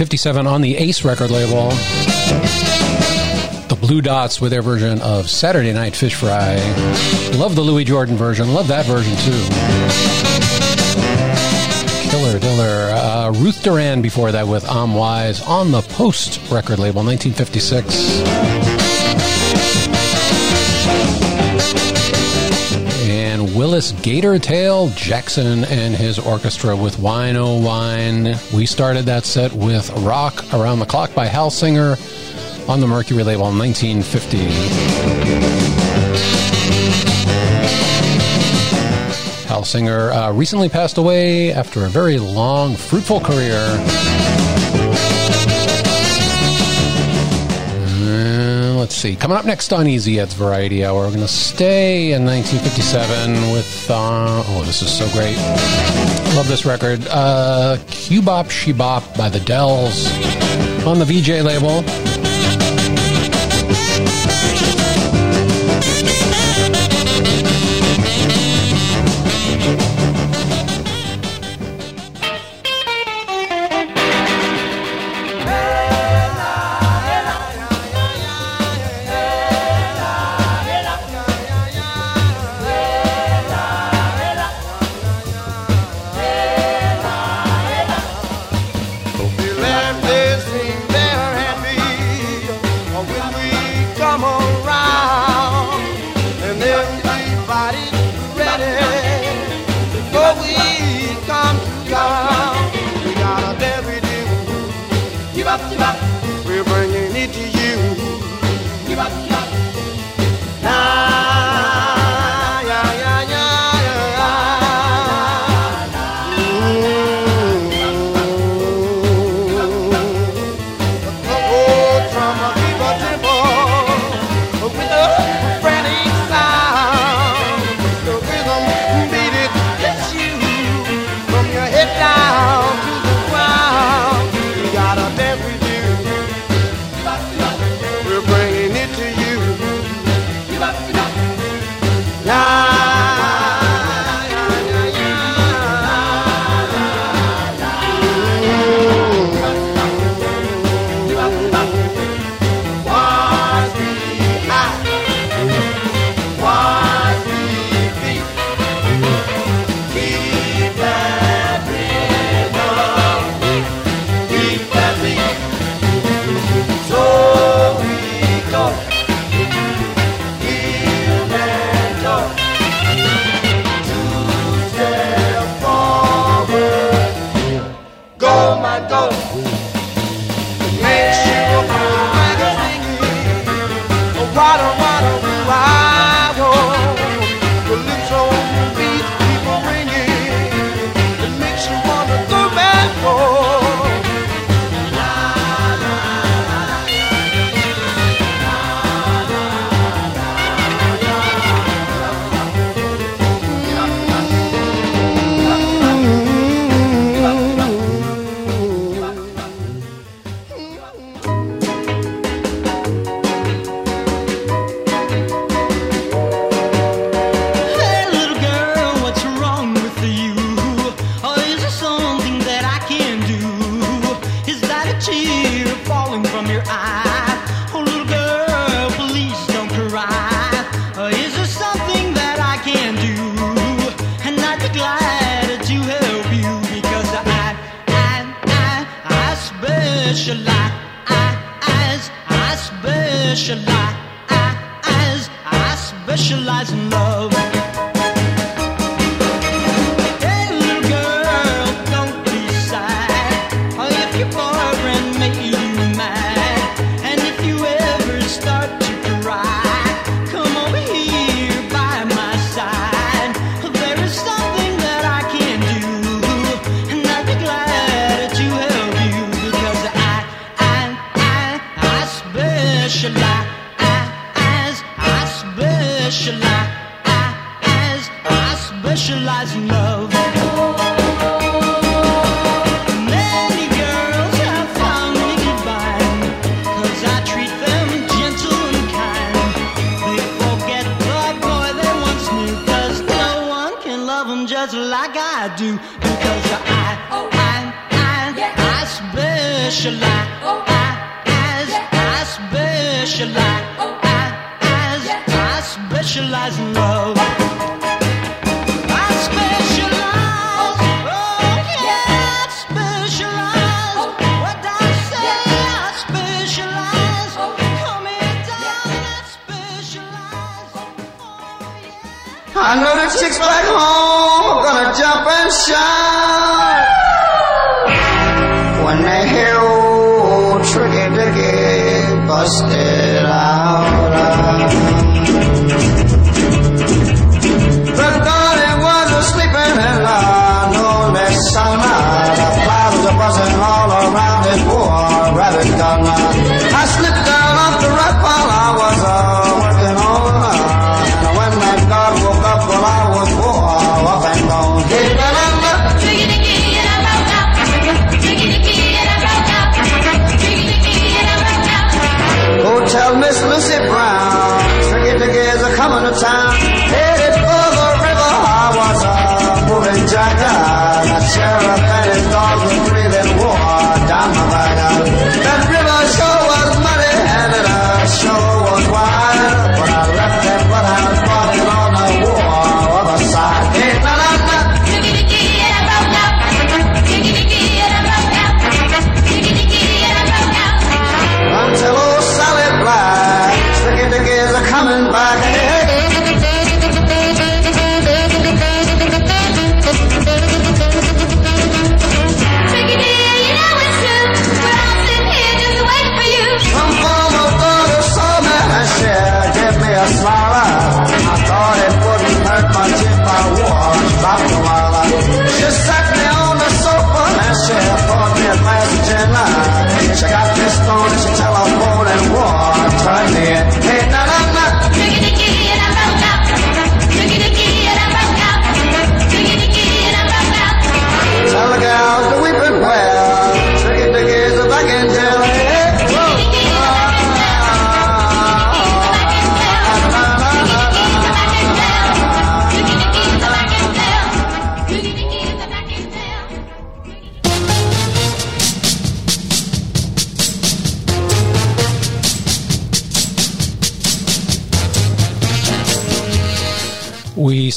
1957 on the Ace record label. The Blue Dots with their version of Saturday Night Fish Fry. Love the Louis Jordan version. Love that version too. Killer killer. Uh, Ruth Duran before that with I'm Wise on the Post record label, 1956. Thomas Gator Tail Jackson and his orchestra with Wine O Wine. We started that set with Rock Around the Clock by Hal Singer on the Mercury label in 1950. Hal Singer uh, recently passed away after a very long, fruitful career. let's see. Coming up next on Easy Ed's Variety Hour, we're going to stay in 1957 with, uh, oh, this is so great. Love this record. Uh, Cubop Shebop by The Dells on the Vee-Jay label.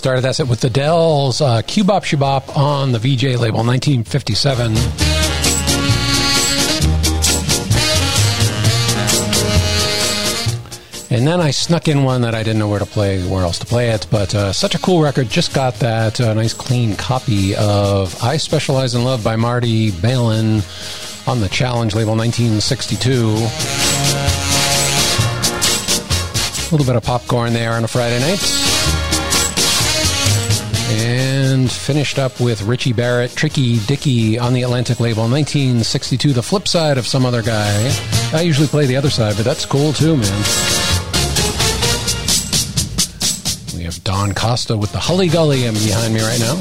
Started that set with the Dells, uh, Cubop Shibop on the Vee-Jay label, 1957. And then I snuck in one that I didn't know where to play, where else to play it. But uh, such a cool record. Just got that uh, nice clean copy of "I Specialize in Love" by Marty Balin on the Challenge label, 1962. A little bit of popcorn there on a Friday night. And finished up with Richie Barrett, Tricky Dicky on the Atlantic label, 1962. The flip side of some other guy. I usually play the other side, but that's cool too, man. We have Don Costa with the Hully Gully behind me right now.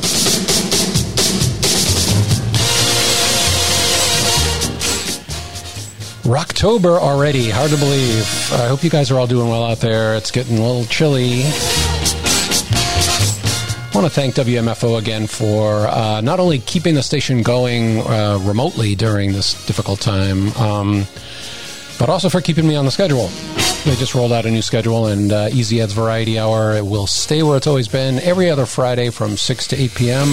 Rocktober already, hard to believe. I hope you guys are all doing well out there. It's getting a little chilly. I want to thank WMFO again for uh, not only keeping the station going uh, remotely during this difficult time, um, but also for keeping me on the schedule. They just rolled out a new schedule, and uh, Easy Ed's Variety Hour it will stay where it's always been every other Friday from 6 to 8 p.m.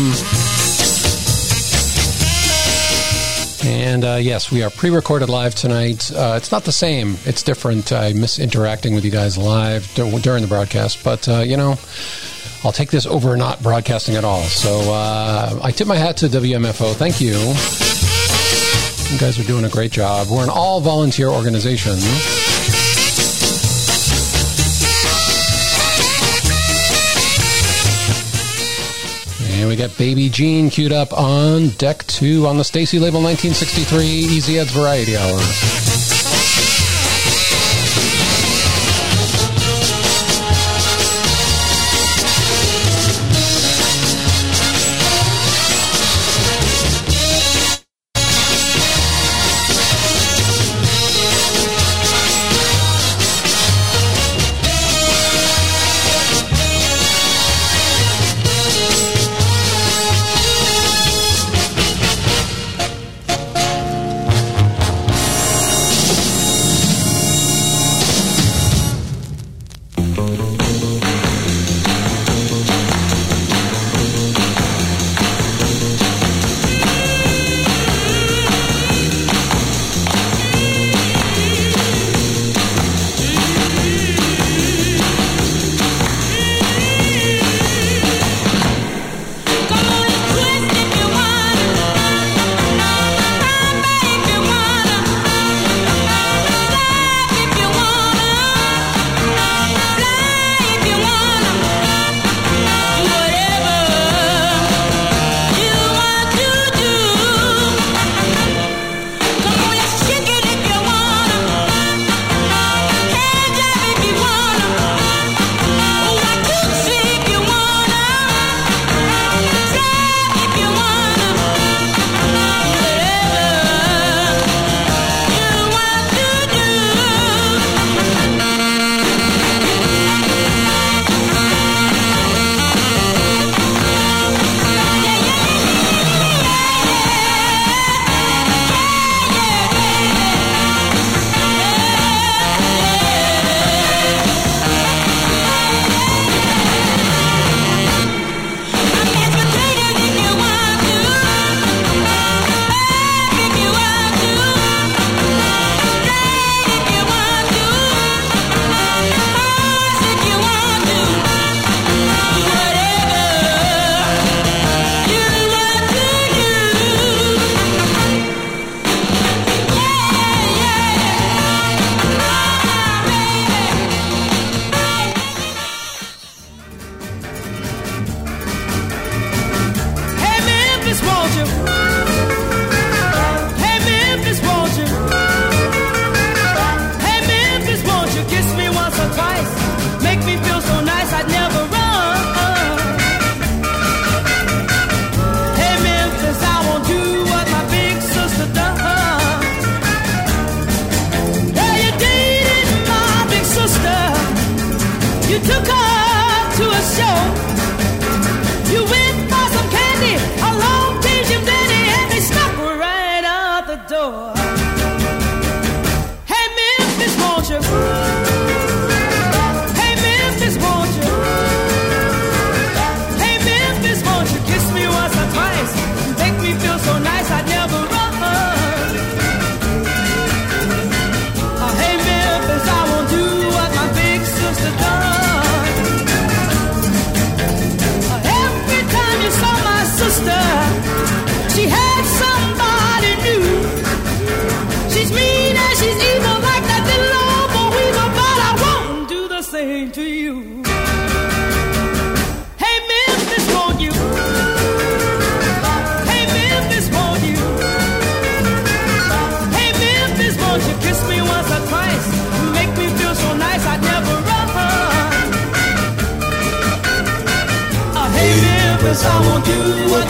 And uh, yes, we are pre recorded live tonight. Uh, it's not the same, it's different. I miss interacting with you guys live dur- during the broadcast, but uh, you know. I'll take this over not broadcasting at all. So uh, I tip my hat to WMFO. Thank you. You guys are doing a great job. We're an all volunteer organization. And we got Baby Jean queued up on deck two on the Stacy label 1963 Easy Ed's Variety Hour.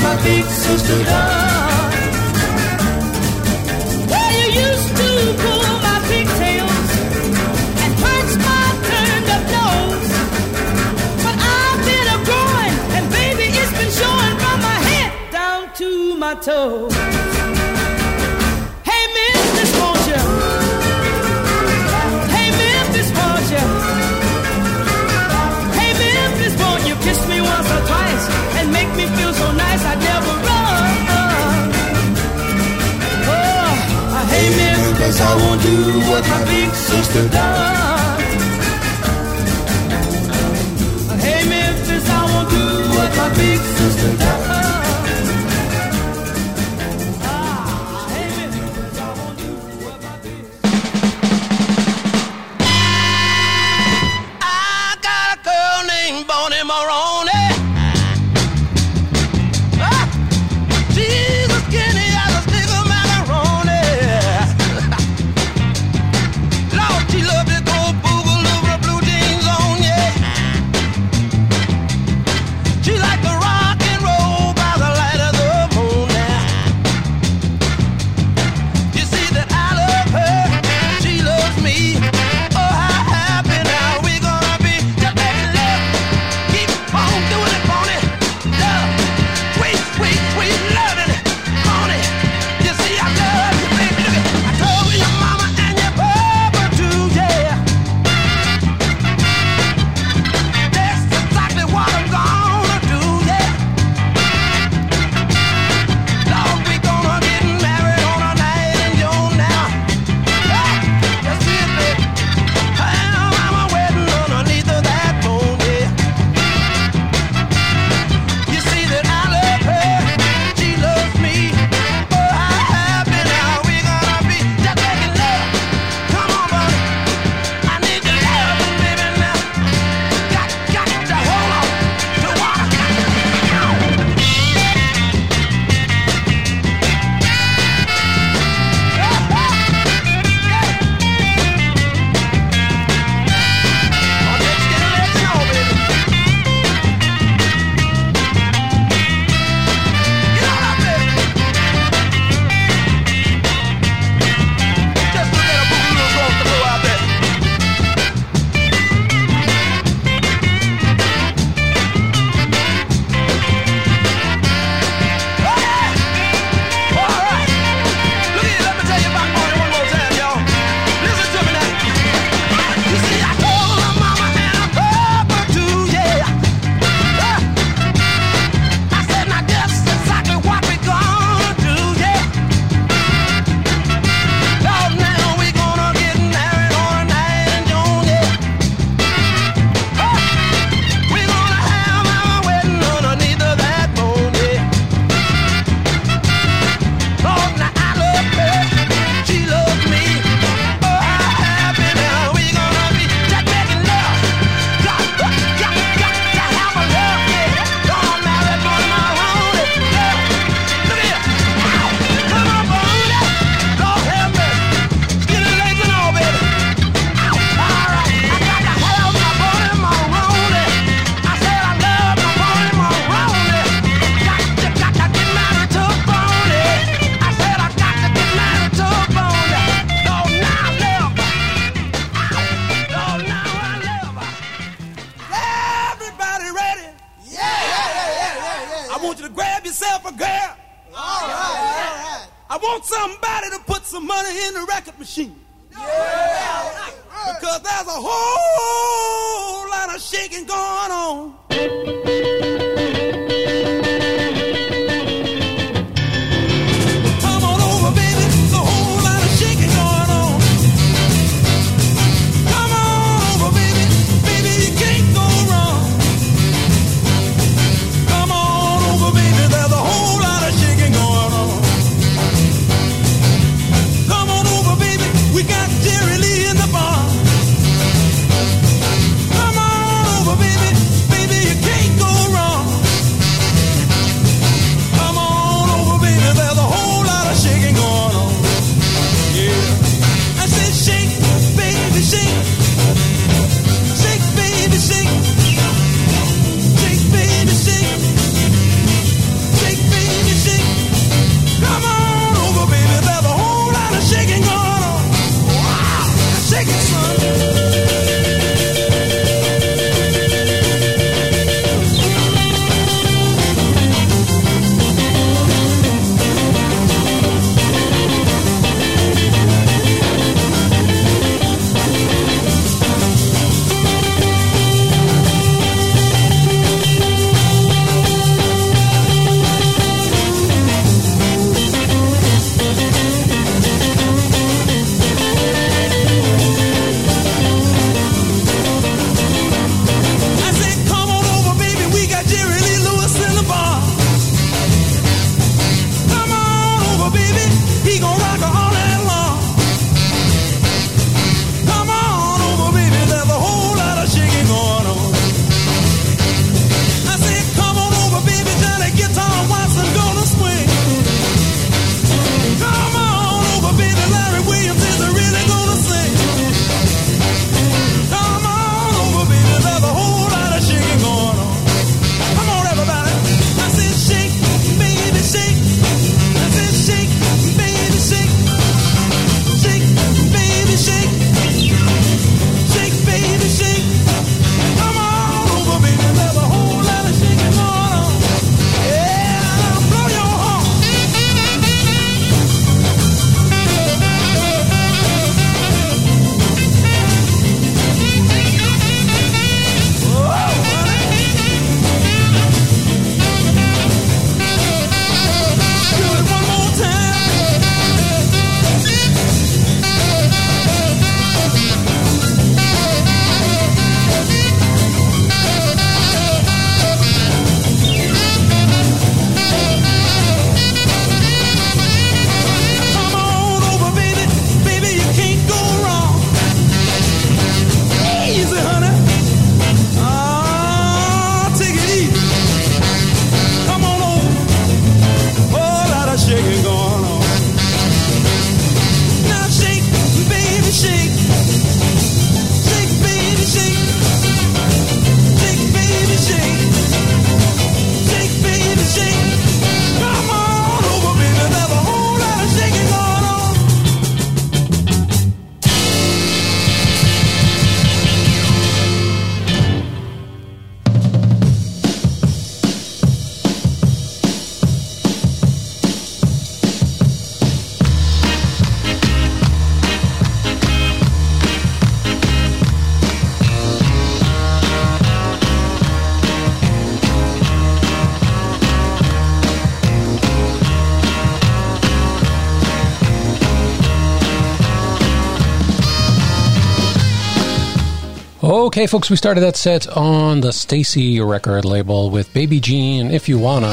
my big sister does. Well, you used to pull my pigtails and my turned up nose. But I've been a growing, and baby, it's been showing from my head down to my toes. Cause I won't do what my big sister does. Hey Memphis, I won't do what my big sister Okay, folks, we started that set on the Stacy record label with Baby Jean, If You Wanna.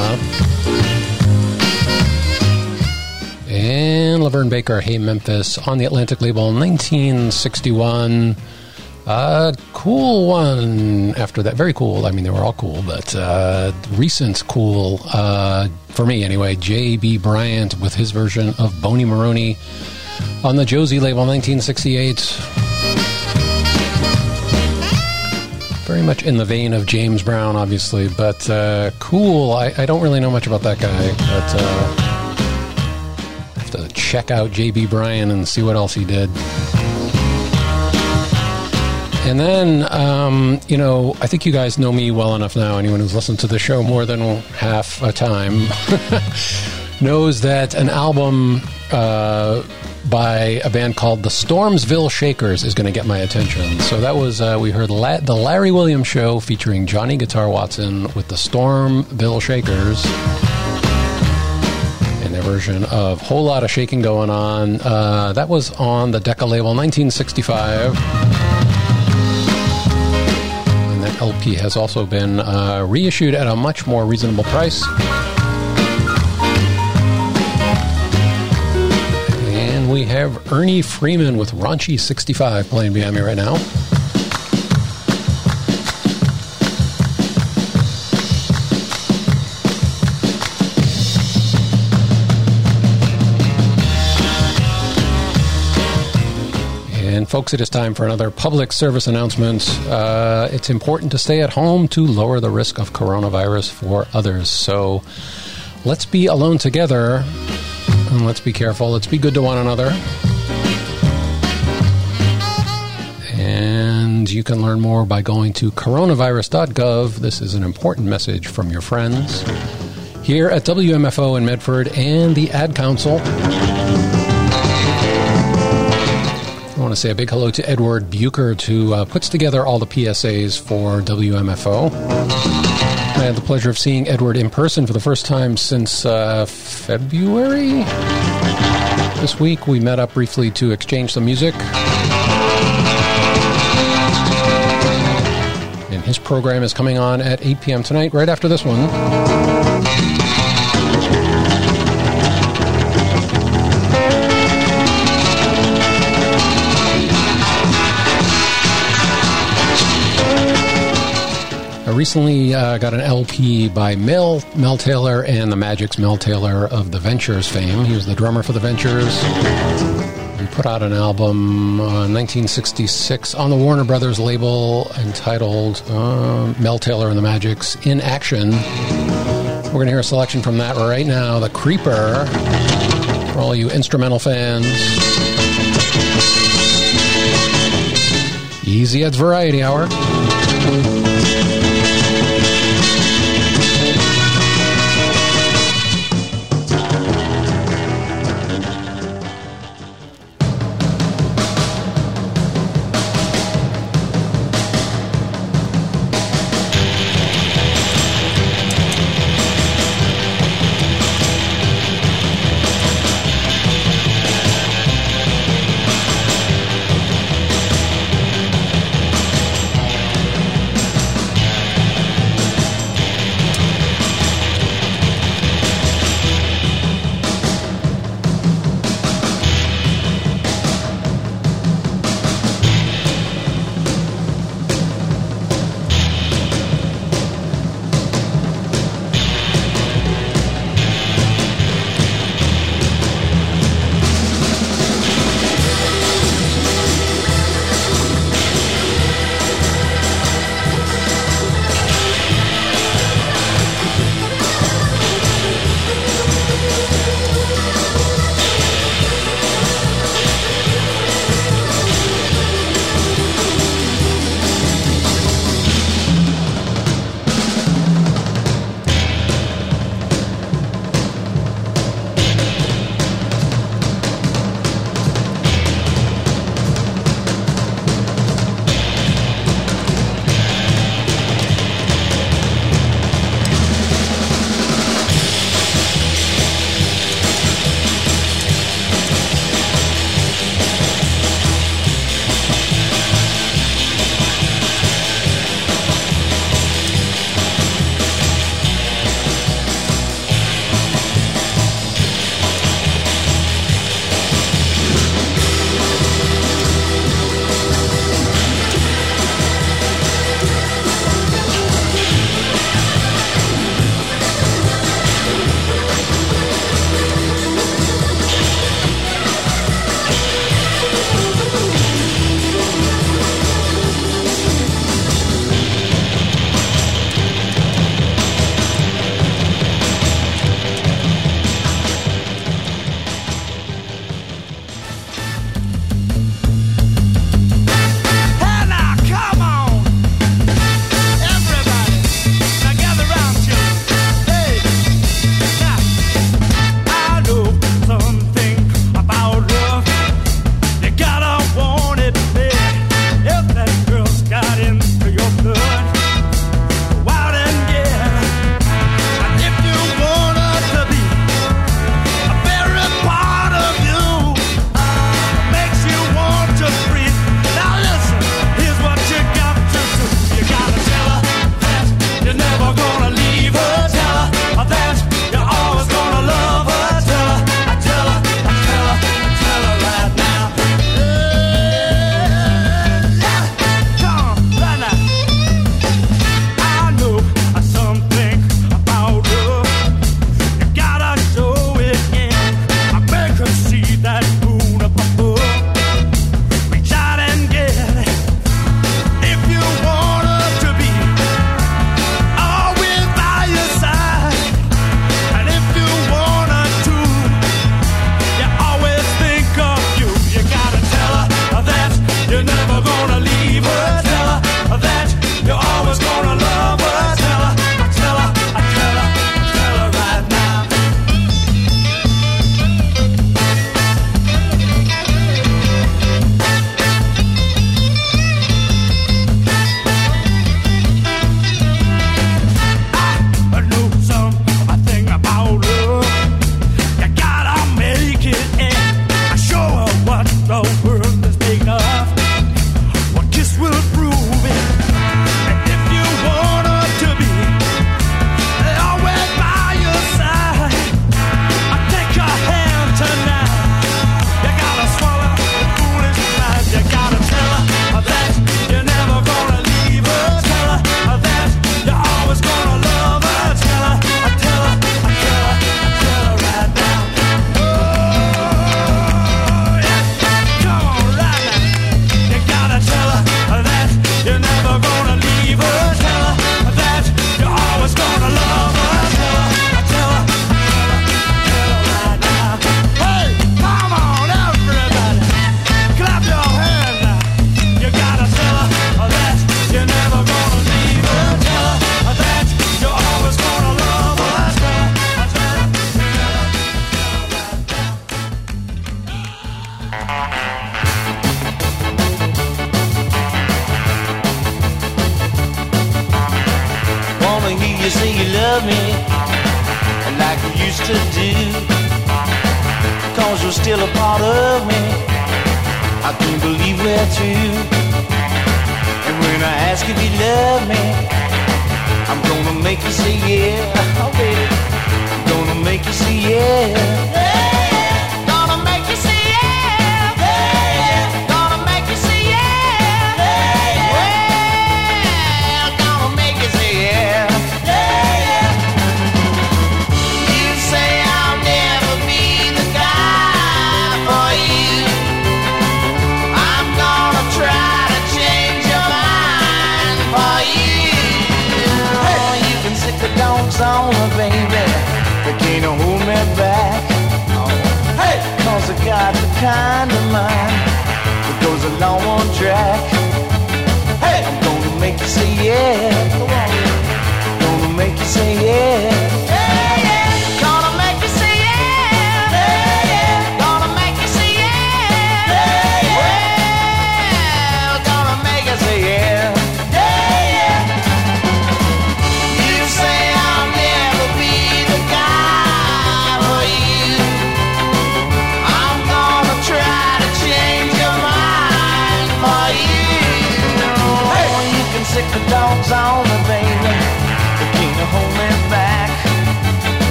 And LaVern Baker, Hey Memphis on the Atlantic label, 1961. Uh, cool one after that. Very cool. I mean, they were all cool, but uh, recent cool, uh, for me anyway, J.B. Bryant with his version of Bony Moronie on the Josie label, 1968. Very much in the vein of James Brown, obviously, but uh, cool. I, I don't really know much about that guy, but uh, have to check out J.B. Bryan and see what else he did. And then, um, you know, I think you guys know me well enough now. Anyone who's listened to the show more than half a time [LAUGHS] knows that an album uh, by a band called the Stormsville Shakers is going to get my attention. So that was, uh, we heard La- the Larry Williams Show featuring Johnny Guitar Watson with the Stormsville Shakers and their version of Whole Lot of Shaking Going On. Uh, that was on the Decca label 1965. And that LP has also been uh, reissued at a much more reasonable price. We have Ernie Freeman with Raunchy 65 playing behind me right now. And folks, it is time for another public service announcement. Uh, it's important to stay at home to lower the risk of coronavirus for others. So let's be alone together and let's be careful. Let's be good to one another. And you can learn more by going to coronavirus.gov. This is an important message from your friends here at WMFO in Medford and the Ad Council. I want to say a big hello to Edward Bucher, who uh, puts together all the PSAs for WMFO. I had the pleasure of seeing Edward in person for the first time since uh, February. This week we met up briefly to exchange some music. And his program is coming on at 8 p.m. tonight, right after this one. Recently uh, got an LP by Mel Mel Taylor and the Magic's Mel Taylor of the Ventures fame. He was the drummer for the Ventures. He put out an album uh, in 1966 on the Warner Brothers label entitled uh, Mel Taylor and the Magics in Action. We're going to hear a selection from that right now. The Creeper for all you instrumental fans. Easy Ed's Variety Hour.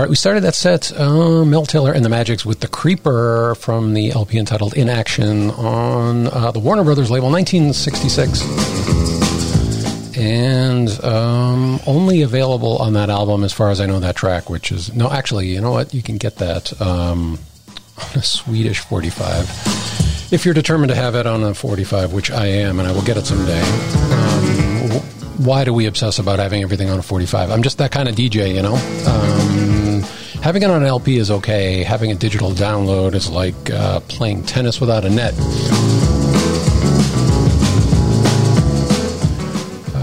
Right, we started that set, uh, Mel Taylor and the Magics, with The Creeper from the LP entitled In Action on uh, the Warner Brothers label, 1966. And um, only available on that album, as far as I know, that track, which is. No, actually, you know what? You can get that um, on a Swedish 45. If you're determined to have it on a 45, which I am, and I will get it someday. Um, why do we obsess about having everything on a 45? I'm just that kind of DJ, you know? Having it on an LP is okay. Having a digital download is like uh, playing tennis without a net.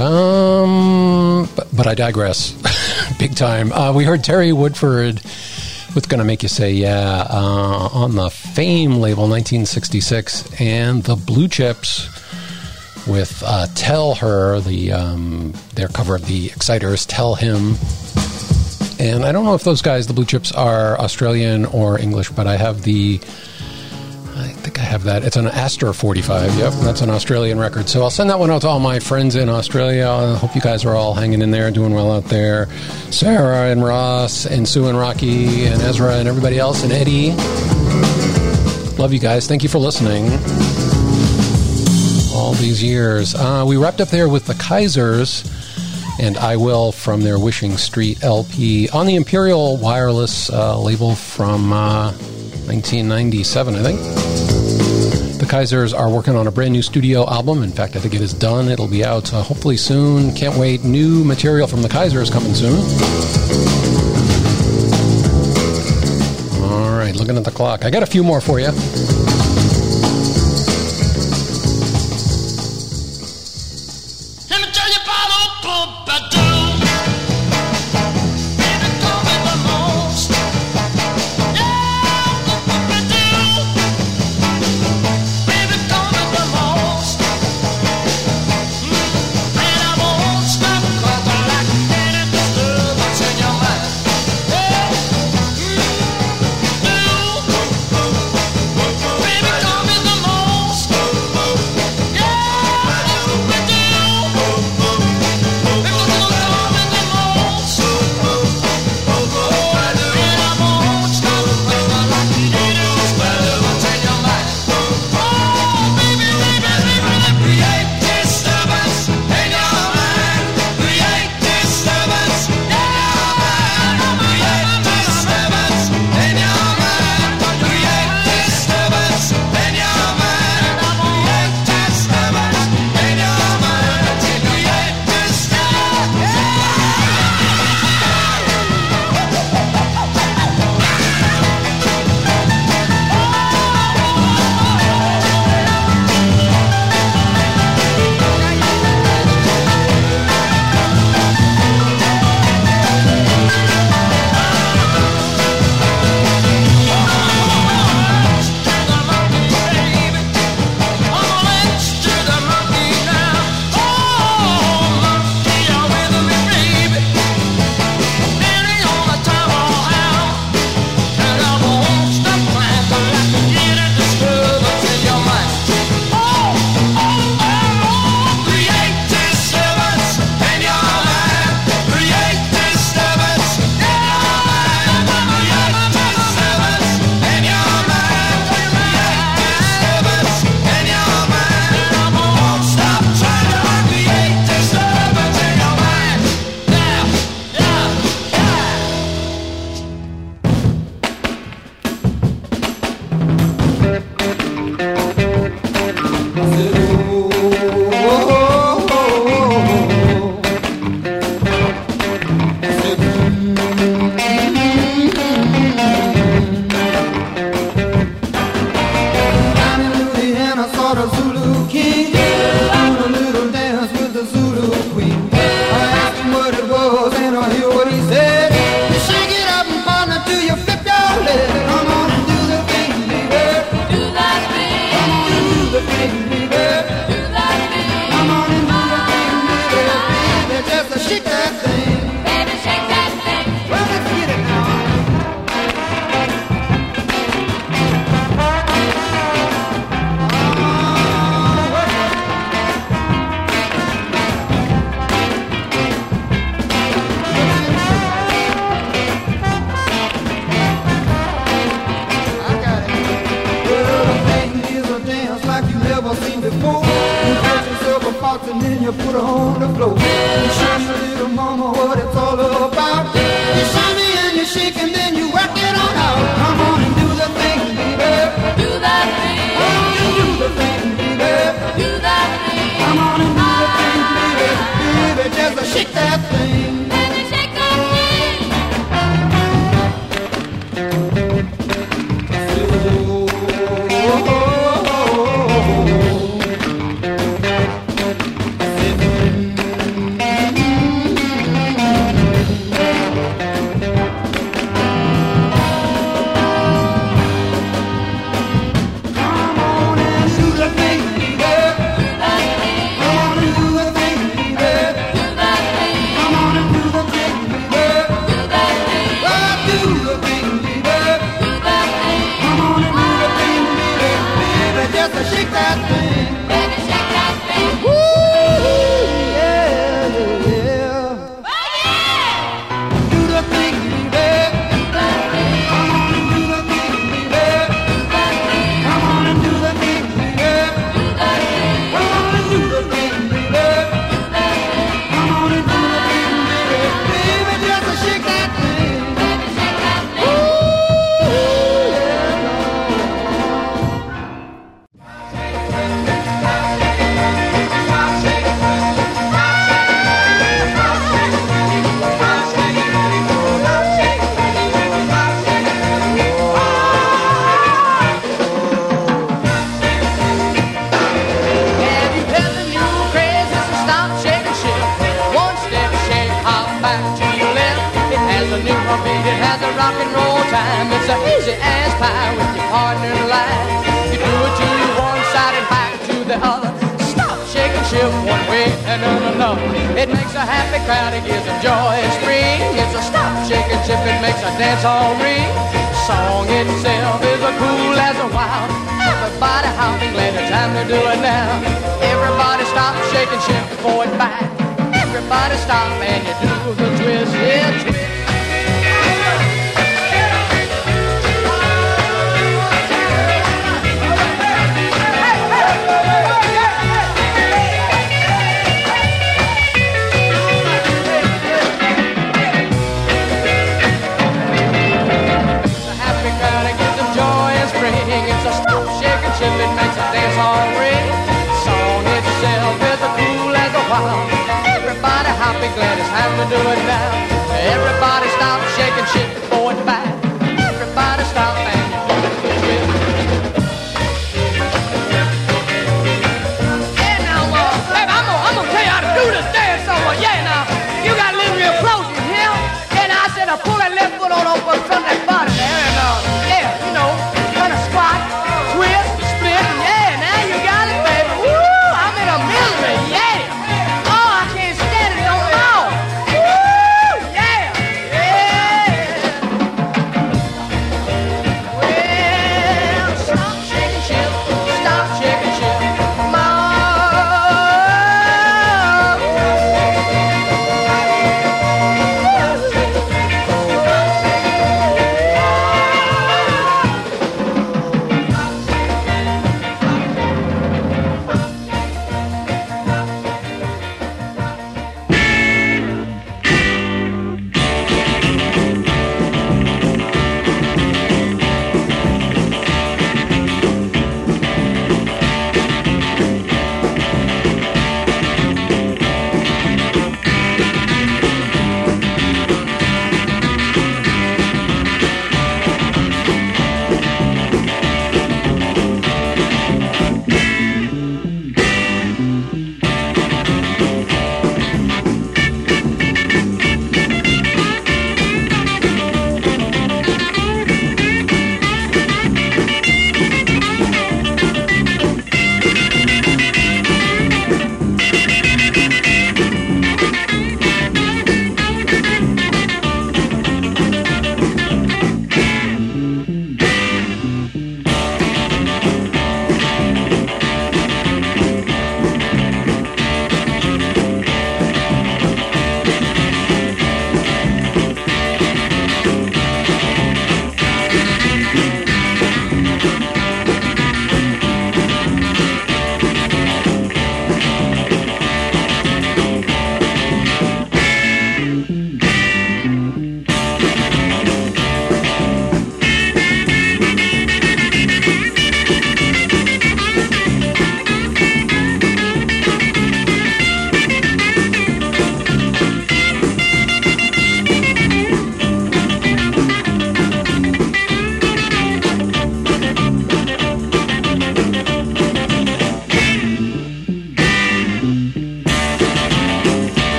Um, but, but I digress. [LAUGHS] Big time. Uh, we heard Terry Woodford with Gonna Make You Say Yeah uh, on the Fame label 1966 and the Blue Chips with uh, Tell Her, the um, their cover of the Exciters, Tell Him. And I don't know if those guys, the Blue Chips, are Australian or English, but I have the. I think I have that. It's an Astor 45. Yep, that's an Australian record. So I'll send that one out to all my friends in Australia. I hope you guys are all hanging in there, doing well out there. Sarah and Ross and Sue and Rocky and Ezra and everybody else and Eddie. Love you guys. Thank you for listening. All these years. Uh, we wrapped up there with the Kaisers and I Will from their Wishing Street LP on the Imperial Wireless uh, label from uh, 1997, I think. The Kaisers are working on a brand new studio album. In fact, I think it is done. It'll be out uh, hopefully soon. Can't wait. New material from the Kaisers coming soon. All right, looking at the clock. I got a few more for you.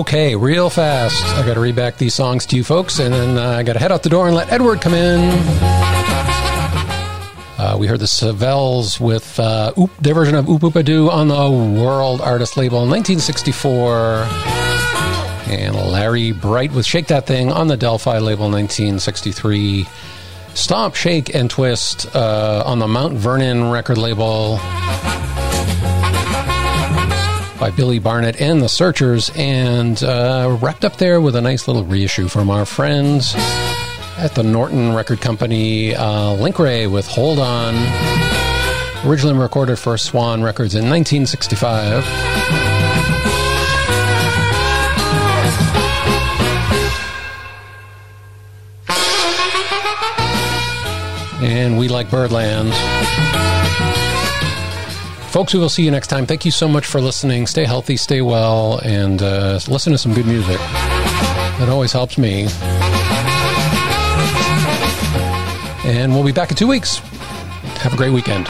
Okay, real fast. I got to read back these songs to you folks, and then uh, I got to head out the door and let Edward come in. Uh, we heard the Savells with uh, Oop, their version of Oop Oop A Doo on the World Artist label in 1964. And Larry Bright with Shake That Thing on the Delphi label in 1963. Stomp, Shake, and Twist uh, on the Mount Vernon record label by Billy Barnett and the Searchers, and uh, wrapped up there with a nice little reissue from our friends at the Norton Record Company, uh, Link Wray with Hold On, originally recorded for Swan Records in 1965. And we like Birdland. Folks, we will see you next time. Thank you so much for listening. Stay healthy, stay well, and uh, listen to some good music. That always helps me. And we'll be back in two weeks. Have a great weekend.